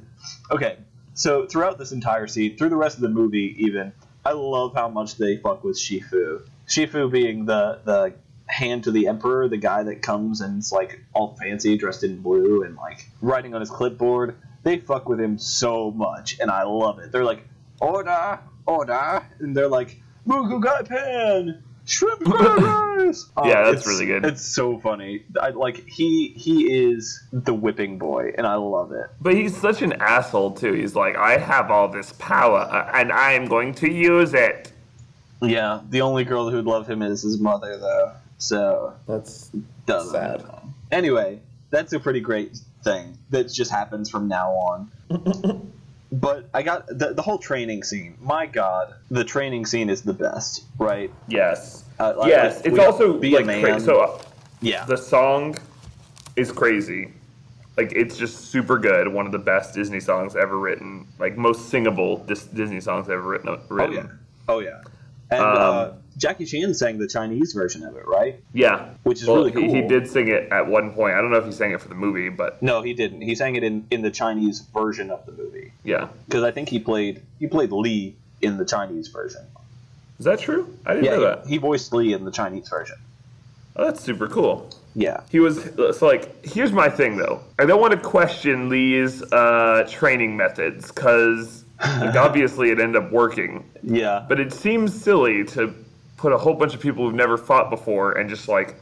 okay. So throughout this entire scene, through the rest of the movie, even I love how much they fuck with Chi-Fu. Chi-Fu being the the hand to the emperor, the guy that comes and is like all fancy, dressed in blue, and like writing on his clipboard. They fuck with him so much, and I love it. They're like, order, order, and they're like, Mugu Pan, shrimp rice. Oh, Yeah, that's really good. It's so funny. I like he he is the whipping boy, and I love it. But he's such an asshole too. He's like, I have all this power, uh, and I am going to use it. Yeah, the only girl who'd love him is his mother, though. So That's doesn't. Sad. Anyway, that's a pretty great thing that just happens from now on. but I got the, the whole training scene. My God, the training scene is the best, right? yes, Uh, like, yes. like, It's also be a like man. cra- so. uh, Yeah, The song is crazy. Like it's just super good. One of the best Disney songs ever written. Like most singable Dis- Disney songs ever written. oh yeah, oh yeah. And Um, uh, Jackie Chan sang the Chinese version of it, right? Yeah, Which is Well, really he- He, did sing it at one point. I don't know if he sang it for the movie, but No, he didn't. He sang it in, in the Chinese version of the movie yeah. because I think he played he played Lee in the Chinese version. Is that true? I didn't Yeah, know he, that. he voiced Lee in the Chinese version. Oh, that's super cool. Yeah. He was so like. Here's my thing, though. I don't want to question Lee's uh, training methods because like, obviously it ended up working. Yeah. But it seems silly to put a whole bunch of people who've never fought before and just like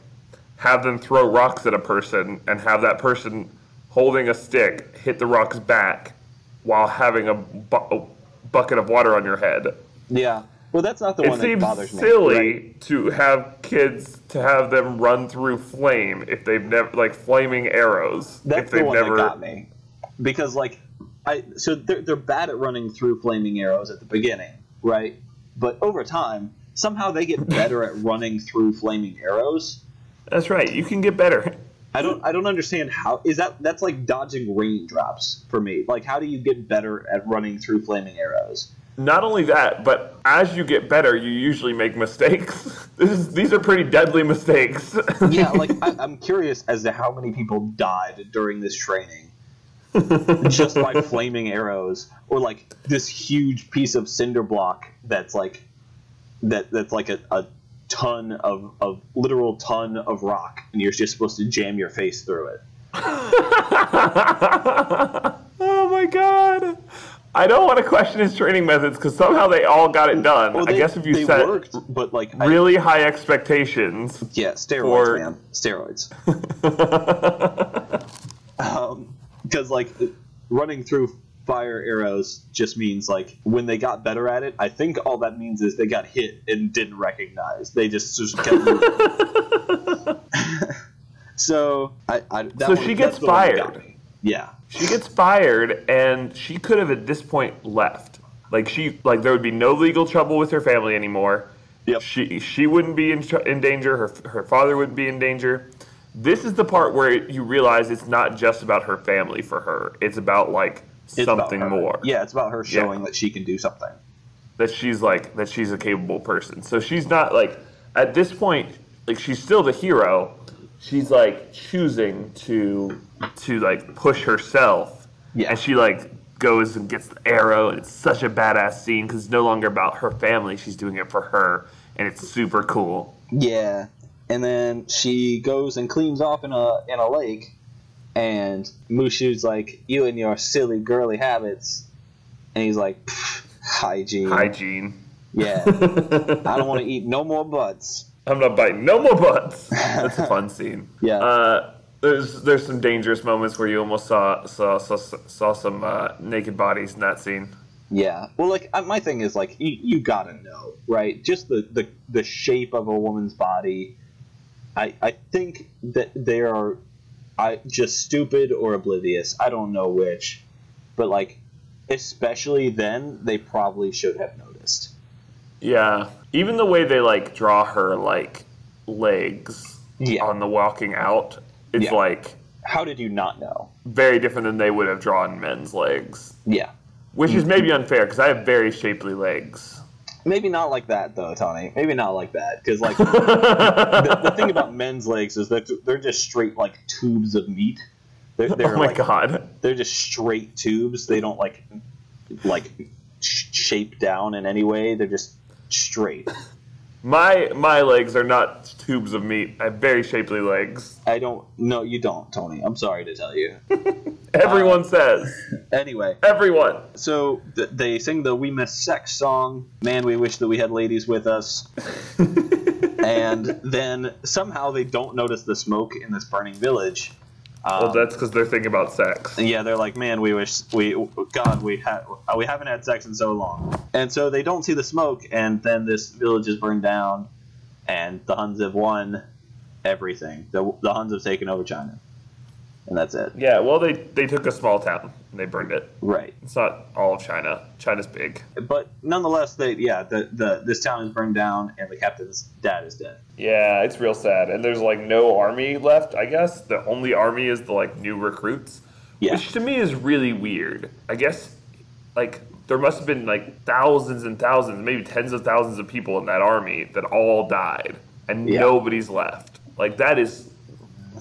have them throw rocks at a person and have that person holding a stick hit the rocks back while having a, bu- a bucket of water on your head. Yeah. Well, that's not the It one that bothers me. It seems silly right? to have kids to have them run through flame if they've never like flaming arrows That's if the they've one never that got me. Because like, I so they're they're bad at running through flaming arrows at the beginning, right? But over time, somehow they get better at running through flaming arrows. That's right. You can get better. I don't I don't understand how is that that's like dodging raindrops for me. Like how do you get better at running through flaming arrows? Not only that, but as you get better, you usually make mistakes. This is, these are pretty deadly mistakes. Yeah, like I, I'm curious as to how many people died during this training just by flaming arrows, or like this huge piece of cinder block that's like that that's like a, a ton of, of literal ton of rock, and you're just supposed to jam your face through it. oh my god. I don't want to question his training methods because somehow they all got it done. Well, I guess if you they set worked, but like I- really high expectations, yeah, steroids, for- man, steroids. um, because like running through fire arrows just means like when they got better at it i think all that means is they got hit and didn't recognize they just, just kept moving so i, I that So one- she gets the one that got fired. yeah she gets fired and she could have at this point left. Like she like there would be no legal trouble with her family anymore. Yep. She she wouldn't be in, in danger. Her her father wouldn't be in danger. This is the part where you realize it's not just about her family for her. It's about like It's something more. yeah it's about her showing that she can do something that she's like that she's a capable person. So she's not like at this point like she's still the hero. She's like choosing to to like push herself. Yeah. And she like goes and gets the arrow and it's such a badass scene cuz it's no longer about her family. She's doing it for her and it's super cool. Yeah, and then she goes and cleans off in a in a lake, and Mushu's like, "You and your silly girly habits," and he's like, "Hygiene, Hygiene. yeah. I don't want to eat no more butts." I'm not biting no more butts. That's a fun scene. Yeah. Uh, there's there's some dangerous moments where you almost saw saw saw, saw some uh, naked bodies in that scene. Yeah. Well, like uh, my thing is like you, you gotta know, right? Just the, the the shape of a woman's body. I I think that they are, I just stupid or oblivious. I don't know which, but like, especially then, they probably should have noticed. Yeah. Even the way they like draw her like legs Yeah. on the walking out, it's Yeah. like How did you not know? very different than they would have drawn men's legs. Yeah. Which is maybe unfair because I have very shapely legs. Maybe not like that though, Tony. Maybe not like that because like the, the thing about men's legs is that they're just straight like tubes of meat. They're, they're oh my like, god. they're just straight tubes. They don't like like sh- shape down in any way. They're just straight. My my legs are not tubes of meat. I have very shapely legs. I don't. No, you don't, Tony. I'm sorry to tell you. Everyone uh, says. Anyway, Everyone. so th- they sing the "We Miss Sex" song. Man, we wish that we had ladies with us. and then somehow they don't notice the smoke in this burning village. Um, Well, that's because they're thinking about sex. Yeah, they're like, man, we wish we, God, we ha- we haven't had sex in so long, and so they don't see the smoke, and then this village is burned down, and the Huns have won everything. The, the Huns have taken over China, and that's it. Yeah, well, they they took a small town and they burned it. Right, It's not all of China. China's big. but nonetheless, they yeah, the, the this town is burned down, and the captain's dad is dead. Yeah, it's real sad. And there's like no army left. I guess the only army is the like new recruits, Yeah, which to me is really weird. I guess like there must have been like thousands and thousands, maybe tens of thousands of people in that army that all died, and Yeah. nobody's left. Like that is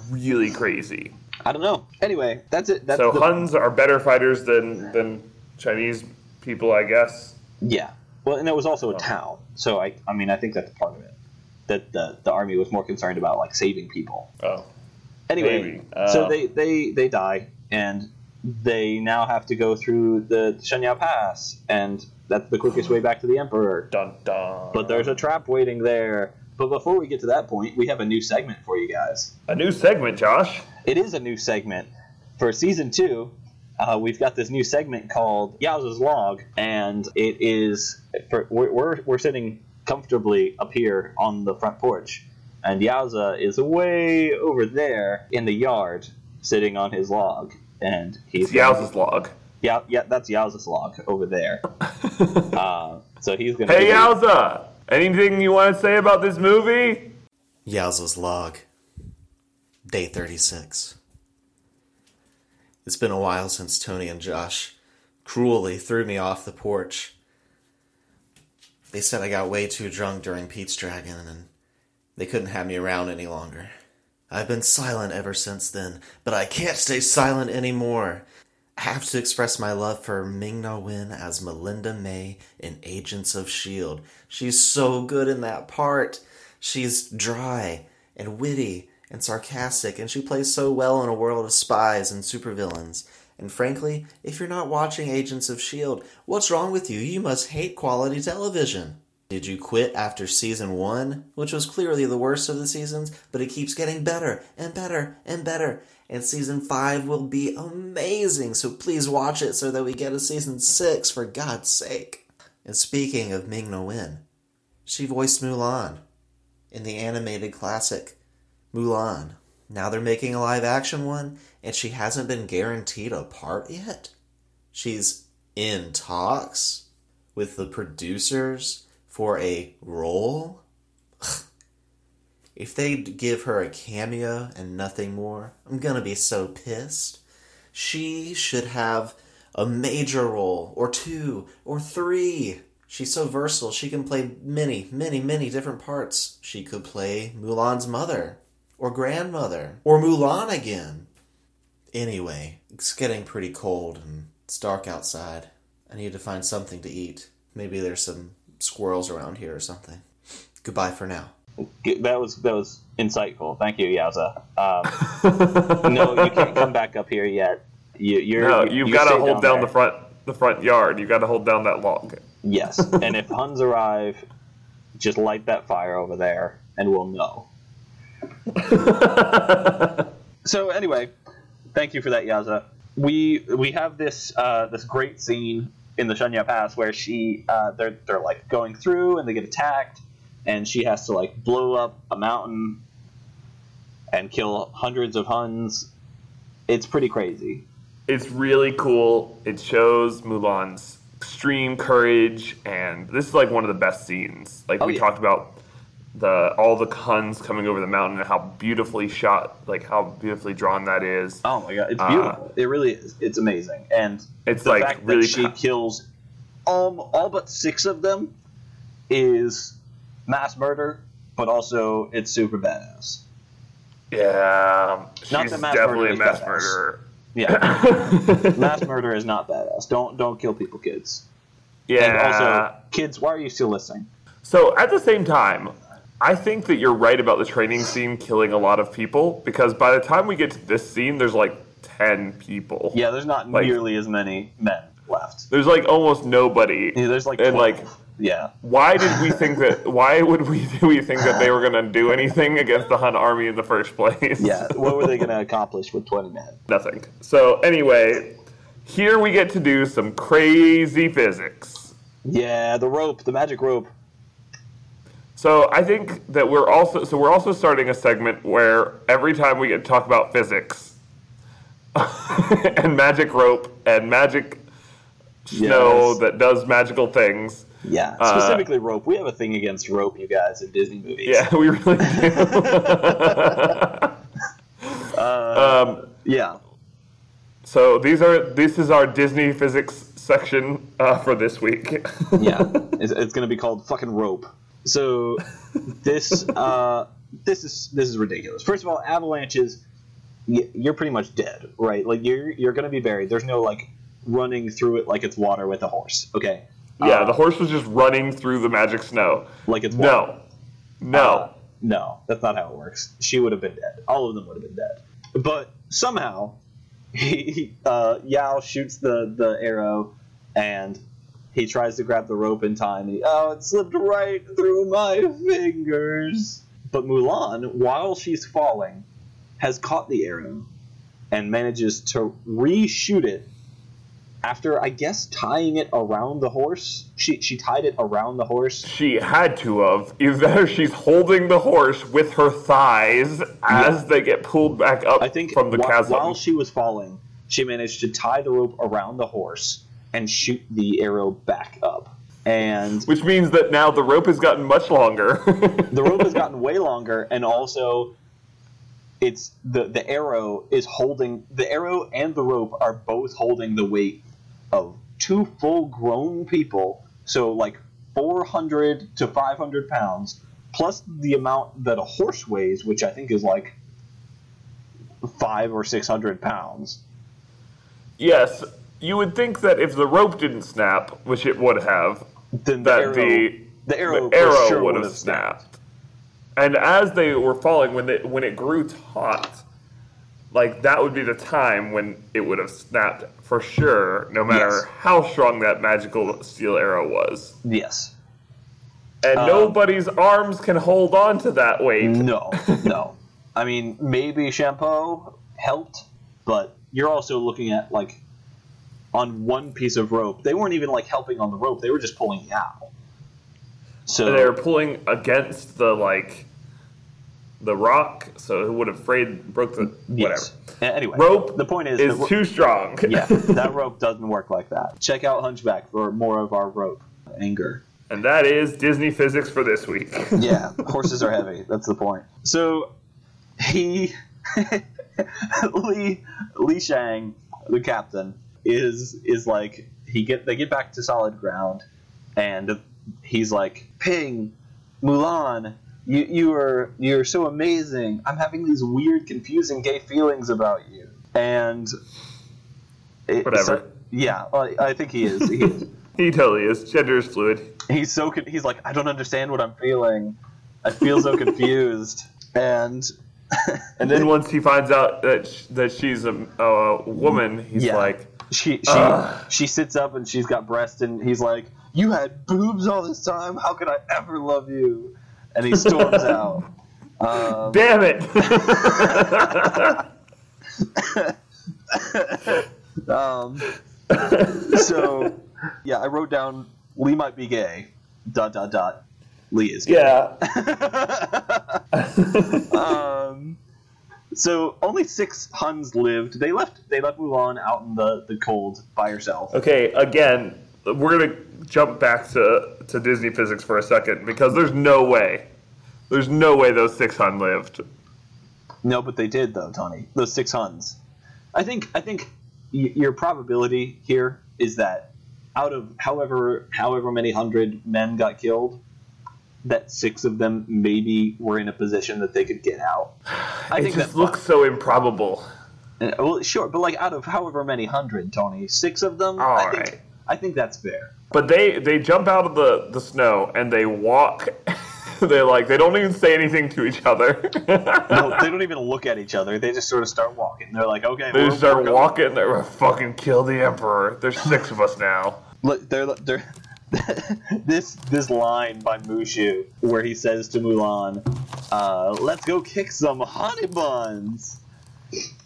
really crazy. I don't know. Anyway, that's it. That's so the, Huns are better fighters than than Chinese people, I guess. Yeah. Well, and it was Oh. also a town, so I I mean I think that's part of it. That the the army was more concerned about like saving people. Oh, Anyway, Maybe. so Uh, they, they they die, and they now have to go through the Shenyao Pass, and that's the quickest way back to the Emperor. dun dun. But there's a trap waiting there. But before we get to that point, we have a new segment for you guys. a new segment, Josh. It is a new segment for season two. Uh, we've got this new segment called Yowza's Log, and it is for, we're, we're we're sitting comfortably up here on the front porch, and Yowza is way over there in the yard, sitting on his log, and he's It's Yowza's log. yeah yeah that's Yowza's log over there. uh, so he's gonna Hey give Yowza, anything you want to say about this movie? Yowza's log. Day 36. It's been a while since Tony and Josh cruelly threw me off the porch. They said I got way too drunk during Pete's Dragon and they couldn't have me around any longer. I've been silent ever since then, but I can't stay silent anymore. I have to express my love for Ming Na Wen as Melinda May in Agents of S.H.I.E.L.D. She's so good in that part. She's dry and witty and sarcastic, and she plays so well in a world of spies and supervillains. And frankly, if you're not watching Agents of S.H.I.E.L.D., what's wrong with you? You must hate quality television. Did you quit after season one, which was clearly the worst of the seasons, but it keeps getting better and better and better? And season five will be amazing, so please watch it so that we get a season six, for God's sake. And speaking of Ming Na Wen, she voiced Mulan in the animated classic Mulan. Now they're making a live action one, and she hasn't been guaranteed a part yet. She's in talks with the producers for a role. if they give her a cameo and nothing more, I'm gonna be so pissed. She should have a major role, or two, or three. She's so versatile, she can play many, many, many different parts. She could play Mulan's mother, or grandmother, or Mulan again. Anyway, it's getting pretty cold and it's dark outside. I need to find something to eat. Maybe there's some squirrels around here or something. Goodbye for now. That was that was insightful. Thank you, Yaza. Um, no, you can't come back up here yet. You, you're No, you- you've you got to hold down there. the front the front yard. You got to hold down that log. Yes, and if Huns arrive, just light that fire over there, and we'll know. so anyway, thank you for that, Yaza. We we have this uh, this great scene in the Shunya Pass where she uh, they're they're like going through and they get attacked, and she has to like blow up a mountain and kill hundreds of Huns. It's pretty crazy. It's really cool. It shows Mulan's extreme courage, and this is like one of the best scenes. Like Oh, we yeah. talked about the all the Huns coming over the mountain and how beautifully shot, like how beautifully drawn that is. Oh my god, it's Uh, beautiful. it really is. It's amazing, and It's the like fact really that she kills um, all but six of them is mass murder, but also it's super badass. Yeah, Not she's that mass definitely murder a mass badass. murderer. Yeah, mass murder is not badass. Don't don't kill people, kids. Yeah. And also, kids, why are you still listening? So at the same time, I think that you're right about the training scene killing a lot of people because by the time we get to this scene, there's like ten people. Yeah, there's not Like- nearly as many men left. There's like almost nobody. Yeah, there's like And, 12. like, yeah, Why did we think that? Why would we we think that they were gonna do anything against the Hun army in the first place? yeah. what were they going to accomplish with 20 men? nothing. So anyway, here we get to do some crazy physics. Yeah, the rope, the magic rope. So I think that we're also so we're also starting a segment where every time we get to talk about physics and magic rope and magic snow Yes. that does magical things. Yeah, Uh, specifically rope. We have a thing against rope, you guys, in Disney movies. Yeah, we really do. um, Yeah. so these are this is our Disney physics section uh, for this week. yeah, it's, it's going to be called fucking rope. So this uh, this is this is ridiculous. First of all, avalanches, you're pretty much dead, right? Like you're you're going to be buried. There's no like running through it like it's water with a horse. Okay, yeah, Uh, the horse was just running through the magic snow. like it's water. No, no. Uh, no, that's not how it works. She would have been dead. All of them would have been dead. But somehow, he, he, uh, Yao shoots the, the arrow, and he tries to grab the rope in time. And he, oh, it slipped right through my fingers. But Mulan, while she's falling, has caught the arrow and manages to reshoot it after, I guess, tying it around the horse. She, she tied it around the horse. She had to have. Either that she's holding the horse with her thighs as they get pulled back up I think from the whi- chasm. while she was falling, she managed to tie the rope around the horse and shoot the arrow back up. And Which means that now the rope has gotten much longer. the rope has gotten way longer, and also it's the the arrow is holding the arrow and the rope are both holding the weight of two full grown people. So like 400 to 500 pounds, plus the amount that a horse weighs, which I think is like five or six hundred pounds. yes, you would think that if the rope didn't snap, which it would have, Then the that arrow, the the arrow, the arrow sure would have snapped. And as they were falling, when it when it grew taut, like that would be the time when it would have snapped for sure, no matter Yes. how strong that magical steel arrow was. Yes. And Um, nobody's arms can hold on to that weight. No, no. I mean, maybe shampoo helped, but you're also looking at like on one piece of rope. They weren't even like helping on the rope; they were just pulling out. So they were pulling against the like the rock, so it would have frayed, broke the whatever. yes. A- Anyway, Rope The point is, is ro- too strong. yeah, that rope doesn't work like that. Check out Hunchback for more of our rope anger. and that is Disney physics for this week. Yeah, horses are heavy. That's the point. So he Lee Li Shang, the captain, is is like he get they get back to solid ground, and he's like, "Ping, Mulan, you you are you're so amazing. I'm having these weird, confusing gay feelings about you." And it- Whatever. so- yeah, I, I think he is. He is he totally is. Gender is fluid. he's so con- he's like i don't understand what i'm feeling I feel so confused. And And then once he finds out that sh- that she's a, a woman, he's Yeah. like, she she Ugh. she sits up and she's got breasts and he's like, "You had boobs all this time. How could I ever love you?" And he storms out. Um, "Damn it!" um, so yeah, I wrote down Lee might be gay. Dot dot dot. Lee is gay. yeah. um, so only six Huns lived. They left. They left Mulan out in the, the cold by herself. Okay, again, we're gonna jump back to to Disney physics for a second because there's no way, there's no way those six Hun lived. No, but they did though, Tony. Those six Huns. I think. I think y- your probability here is that out of however however many hundred men got killed, that six of them maybe were in a position that they could get out. I It think just that looks so improbable. Uh, Well, sure, but like out of however many hundred, Tony, six of them. All I think. I think that's fair. But they they jump out of the the snow and they walk. They're like they don't even say anything to each other. No, they don't even look at each other. They just sort of start walking. They're like, okay, They just start walking. They're fucking kill the emperor. There's six of us now. Look, they're they're. this this line by Mushu where he says to Mulan, uh, "Let's go kick some honey buns."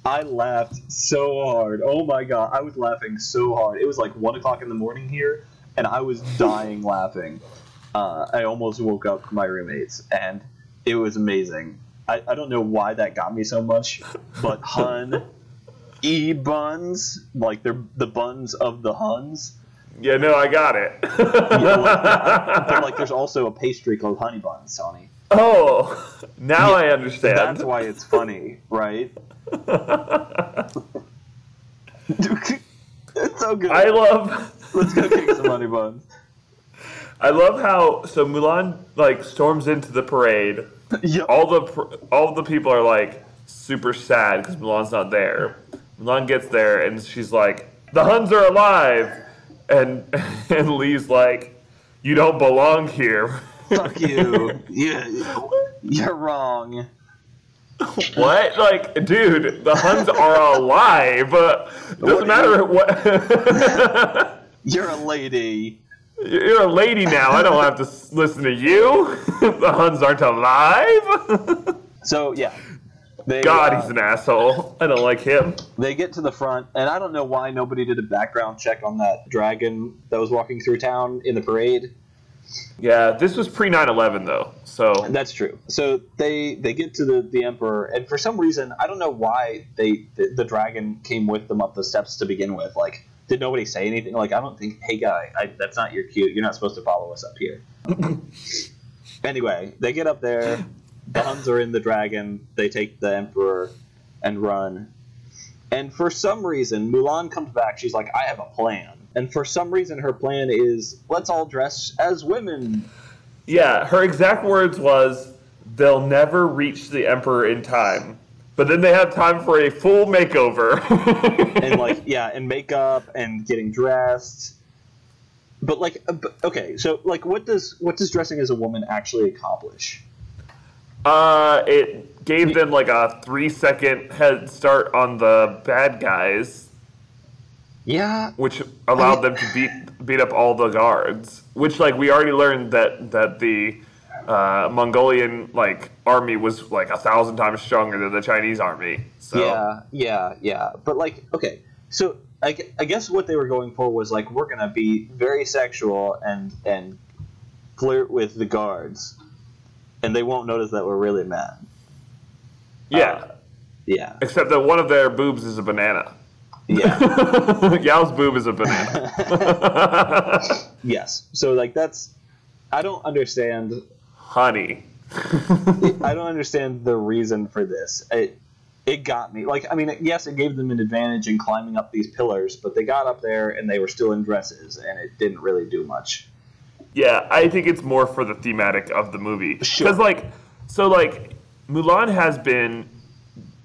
I laughed so hard. Oh my god, I was laughing so hard. It was like one o'clock in the morning here, and I was dying laughing. Uh, I almost woke up my roommates, and it was amazing. I, I don't know why that got me so much, but Hun E buns, like they're the buns of the Huns. Yeah, no, I got it. Yeah, like, but like, there's also a pastry called honey buns, Tony. oh, now I understand. That's why it's funny, right? it's so good. I love. Let's go kick some honey buns. I love how so Mulan like storms into the parade. Yep. All the all the people are like super sad because Mulan's not there. Mulan gets there and she's like, "The Huns are alive," and and Li's like, "You don't belong here." Fuck you. you. You're wrong. what? Like, dude, the Huns are alive. Uh, doesn't matter what. You're a lady. You're a lady now. I don't have to listen to you. the Huns aren't alive. So yeah. They, God, uh, he's an asshole. I don't like him. they get to the front, and I don't know why nobody did a background check on that dragon that was walking through town in the parade. Yeah, this was pre 9 11, though. So, That's true. So they they get to the, the emperor, and for some reason, I don't know why they the, the dragon came with them up the steps to begin with. Like, did nobody say anything? Like, I don't think, hey guy, I, that's not your cue. You're not supposed to follow us up here. anyway, they get up there. The Huns are in the dragon. They take the emperor and run. And for some reason, Mulan comes back. She's like, I have a plan. And for some reason, her plan is let's all dress as women. yeah, her exact words was, they'll never reach the Emperor in time. But then they have time for a full makeover. and like yeah and makeup and getting dressed but like uh, okay so like what does what does dressing as a woman actually accomplish uh, it gave them like a three second head start on the bad guys, yeah. Which allowed them to beat beat up all the guards. Which like we already learned that that the uh, Mongolian like army was like a thousand times stronger than the Chinese army. So. Yeah yeah yeah. But like okay. So I, I guess what they were going for was like we're gonna be very sexual and and flirt with the guards and they won't notice that we're really mad yeah. Uh, yeah Except that one of their boobs is a banana. yeah Yao's boob is a banana. yes so like that's i don't understand Honey. I don't understand the reason for this. It it got me. Like I mean, yes, it gave them an advantage in climbing up these pillars, but they got up there and they were still in dresses, and it didn't really do much. Yeah, I think it's more for the thematic of the movie. Sure. Because, like, so, like, Mulan has been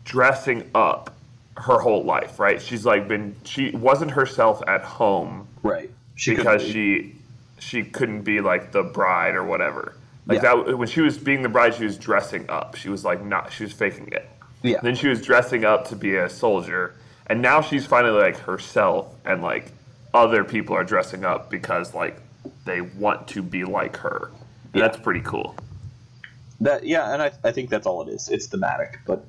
dressing up her whole life, right? She's, like, been, she wasn't herself at home Right. She because be. she, she couldn't be, like, the bride or whatever. Like Yeah. that when she was being the bride, she was dressing up. She was like not. She was faking it. Yeah. Then she was dressing up to be a soldier, and now she's finally like herself, and like other people are dressing up because like they want to be like her. Yeah. That's pretty cool. That yeah, and I, I think that's all it is. It's thematic, but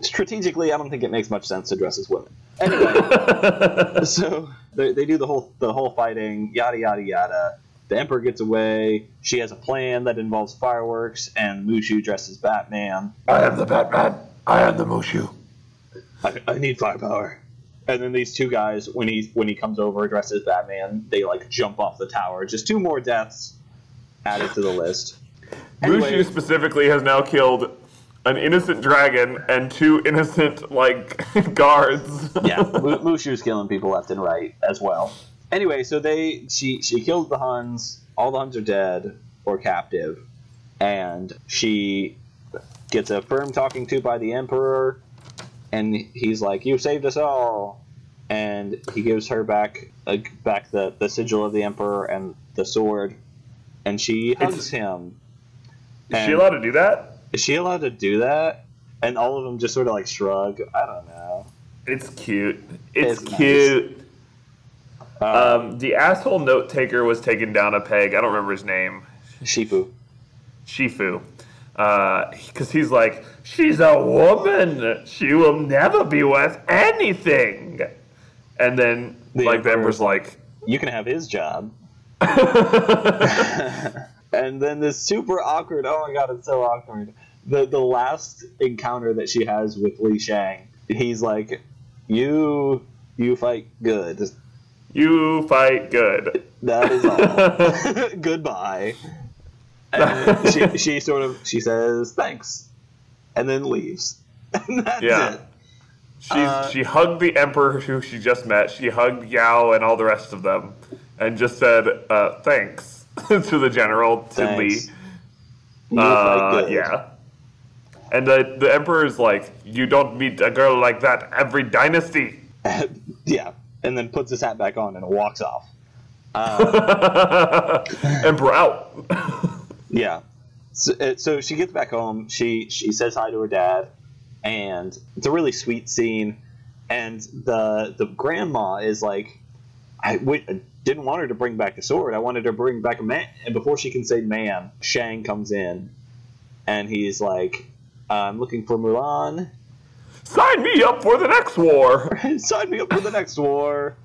strategically, I don't think it makes much sense to dress as women. Anyway, so they, they do the whole the whole fighting, yada yada yada. The emperor gets away. She has a plan that involves fireworks, and Mushu dresses Batman. I am the Batman. I am the Mushu. I, I need firepower. And then these two guys, when he when he comes over addresses Batman, they like jump off the tower. Just two more deaths added to the list. Anyway- Mushu specifically has now killed an innocent dragon and two innocent like guards. yeah, Mu- Mushu's killing people left and right as well. Anyway, so they she she kills the Huns. All the Huns are dead or captive, and she gets a firm talking to by the Emperor, and he's like, "You saved us all," and he gives her back uh, back the the sigil of the Emperor and the sword, and she hugs him. Is she allowed to do that? Is she allowed to do that? And all of them just sort of like shrug. I don't know. It's cute. It's, It's nice. cute. Uh, Um, the asshole note taker was taken down a peg. I don't remember his name. Chi-Fu. Chi-Fu. Uh, because he's like, she's a woman. She will never be worth anything. And then, The like, Emperor's like, you can have his job. and then this super awkward. Oh my god, it's so awkward. The the last encounter that she has with Li Shang, he's like, "You you fight good. you fight good. That is all. Goodbye." And she she sort of she says thanks, and then leaves. And that's Yeah. it. She's, Uh, she hugged the Emperor who she just met. She hugged Yao and all the rest of them and just said, uh, thanks to the general, to Thanks. Li. Uh, yeah. And the, the Emperor is like, you don't meet a girl like that every dynasty. yeah, and then puts his hat back on and walks off. Emperor out. Yeah. So, uh, so she gets back home. She she says hi to her dad, and it's a really sweet scene. And the the grandma is like, I w- didn't want her to bring back a sword. I wanted her to bring back a man. And before she can say man, Shang comes in, and he's like, I'm looking for Mulan. Sign me up for the next war. Sign me up for the next war.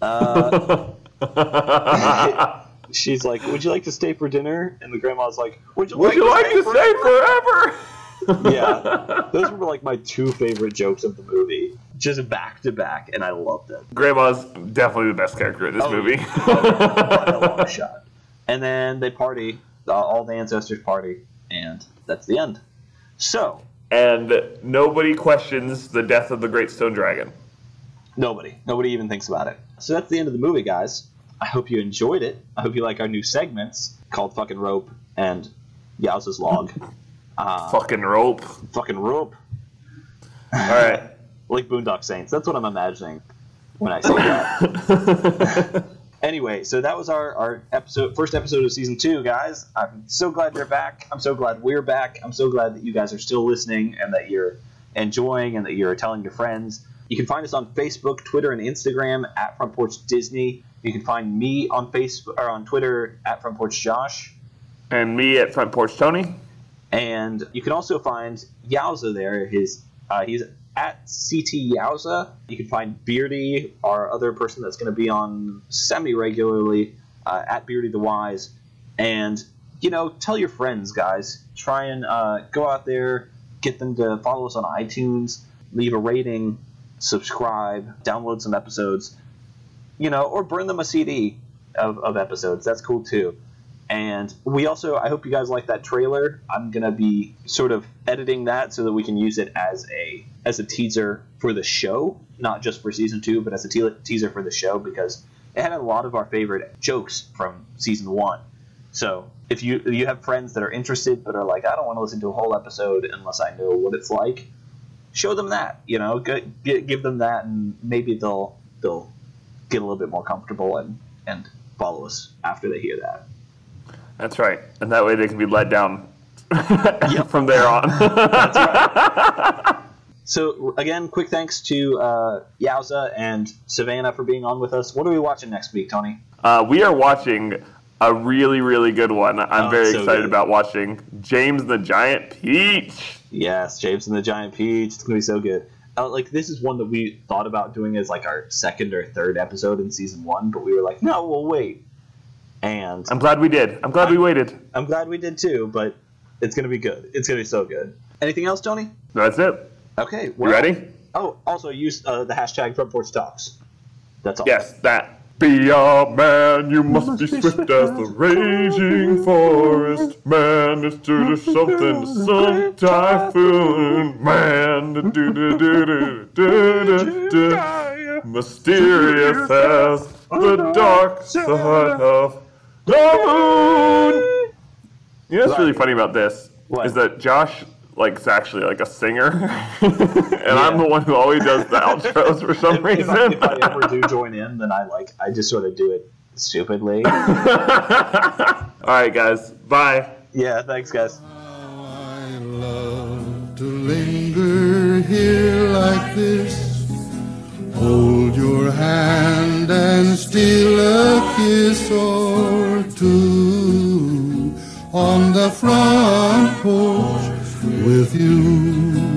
Uh, she's like, Would you like to stay for dinner? And the grandma's like, Would you Would like you to like stay to stay forever? yeah, those were like my two favorite jokes of the movie, just back to back, and I loved them. Grandma's definitely the best character in this Oh, movie. A long shot. And then they party, uh, all the ancestors party, and that's the end. So and nobody questions the death of the Great Stone Dragon. nobody, nobody even thinks about it. So that's the end of the movie, guys. I hope you enjoyed it. I hope you like our new segments called "Fucking Rope" and "Yowza's Log." Uh, Fucking rope. fucking rope, All right. like Boondock Saints. That's what I'm imagining when I say that. anyway, so that was our, our episode, first episode of season two, guys. I'm so glad they're back. I'm so glad we're back. I'm so glad that you guys are still listening and that you're enjoying and that you're telling your friends. You can find us on Facebook, Twitter, and Instagram at Front Porch Disney. You can find me on Facebook or on Twitter at Front Porch Josh. And me at Front Porch Tony. And you can also find Yowza there. His uh, he's at CT Yowza. You can find Beardy, our other person that's going to be on semi regularly, uh, at Beardy the Wise. And you know, tell your friends, guys. Try and uh, go out there, get them to follow us on iTunes, leave a rating, subscribe, download some episodes. You know, or burn them a CD of, of episodes. That's cool too. And we also, I hope you guys like that trailer. I'm gonna be sort of editing that so that we can use it as a as a teaser for the show, not just for season two, but as a te- teaser for the show because it had a lot of our favorite jokes from season one. So if you you have friends that are interested but are like, I don't want to listen to a whole episode unless I know what it's like, show them that. You know, give them that, and maybe they'll they'll get a little bit more comfortable and and follow us after they hear that. That's right, and that way they can be let down from there on. So again, quick thanks to uh, Yowza and Savannah for being on with us. What are we watching next week, Tony? Uh, we are watching a really, really good one. I'm Oh, very so excited good. about watching James the Giant Peach. Yes, James and the Giant Peach. It's gonna be so good. Uh, like this is one that we thought about doing as like our second or third episode in season one, but we were like, no, we'll wait. And I'm glad we did. I'm glad we waited. I'm glad we did too, but it's gonna be good. It's gonna be so good. Anything else, Tony? That's it. Okay, You ready? Oh, also use uh, the hashtag Front Porch Talks. That's all. Yes, that. Be a man, you must be swift as the raging forest. Man, it's to do something, some typhoon. Man, do do do do do do do. Mysterious as the dark side of the moon. You know what's really funny about this What? is that Josh like is actually like a singer, and I'm the one who always does the outros for some If, if I, reason. if I ever do join in, then I like I just sort of do it stupidly. All right, guys. Bye. yeah, thanks, guys. I love to linger here like this. Hold your hand and steal a kiss or two on the front porch with you.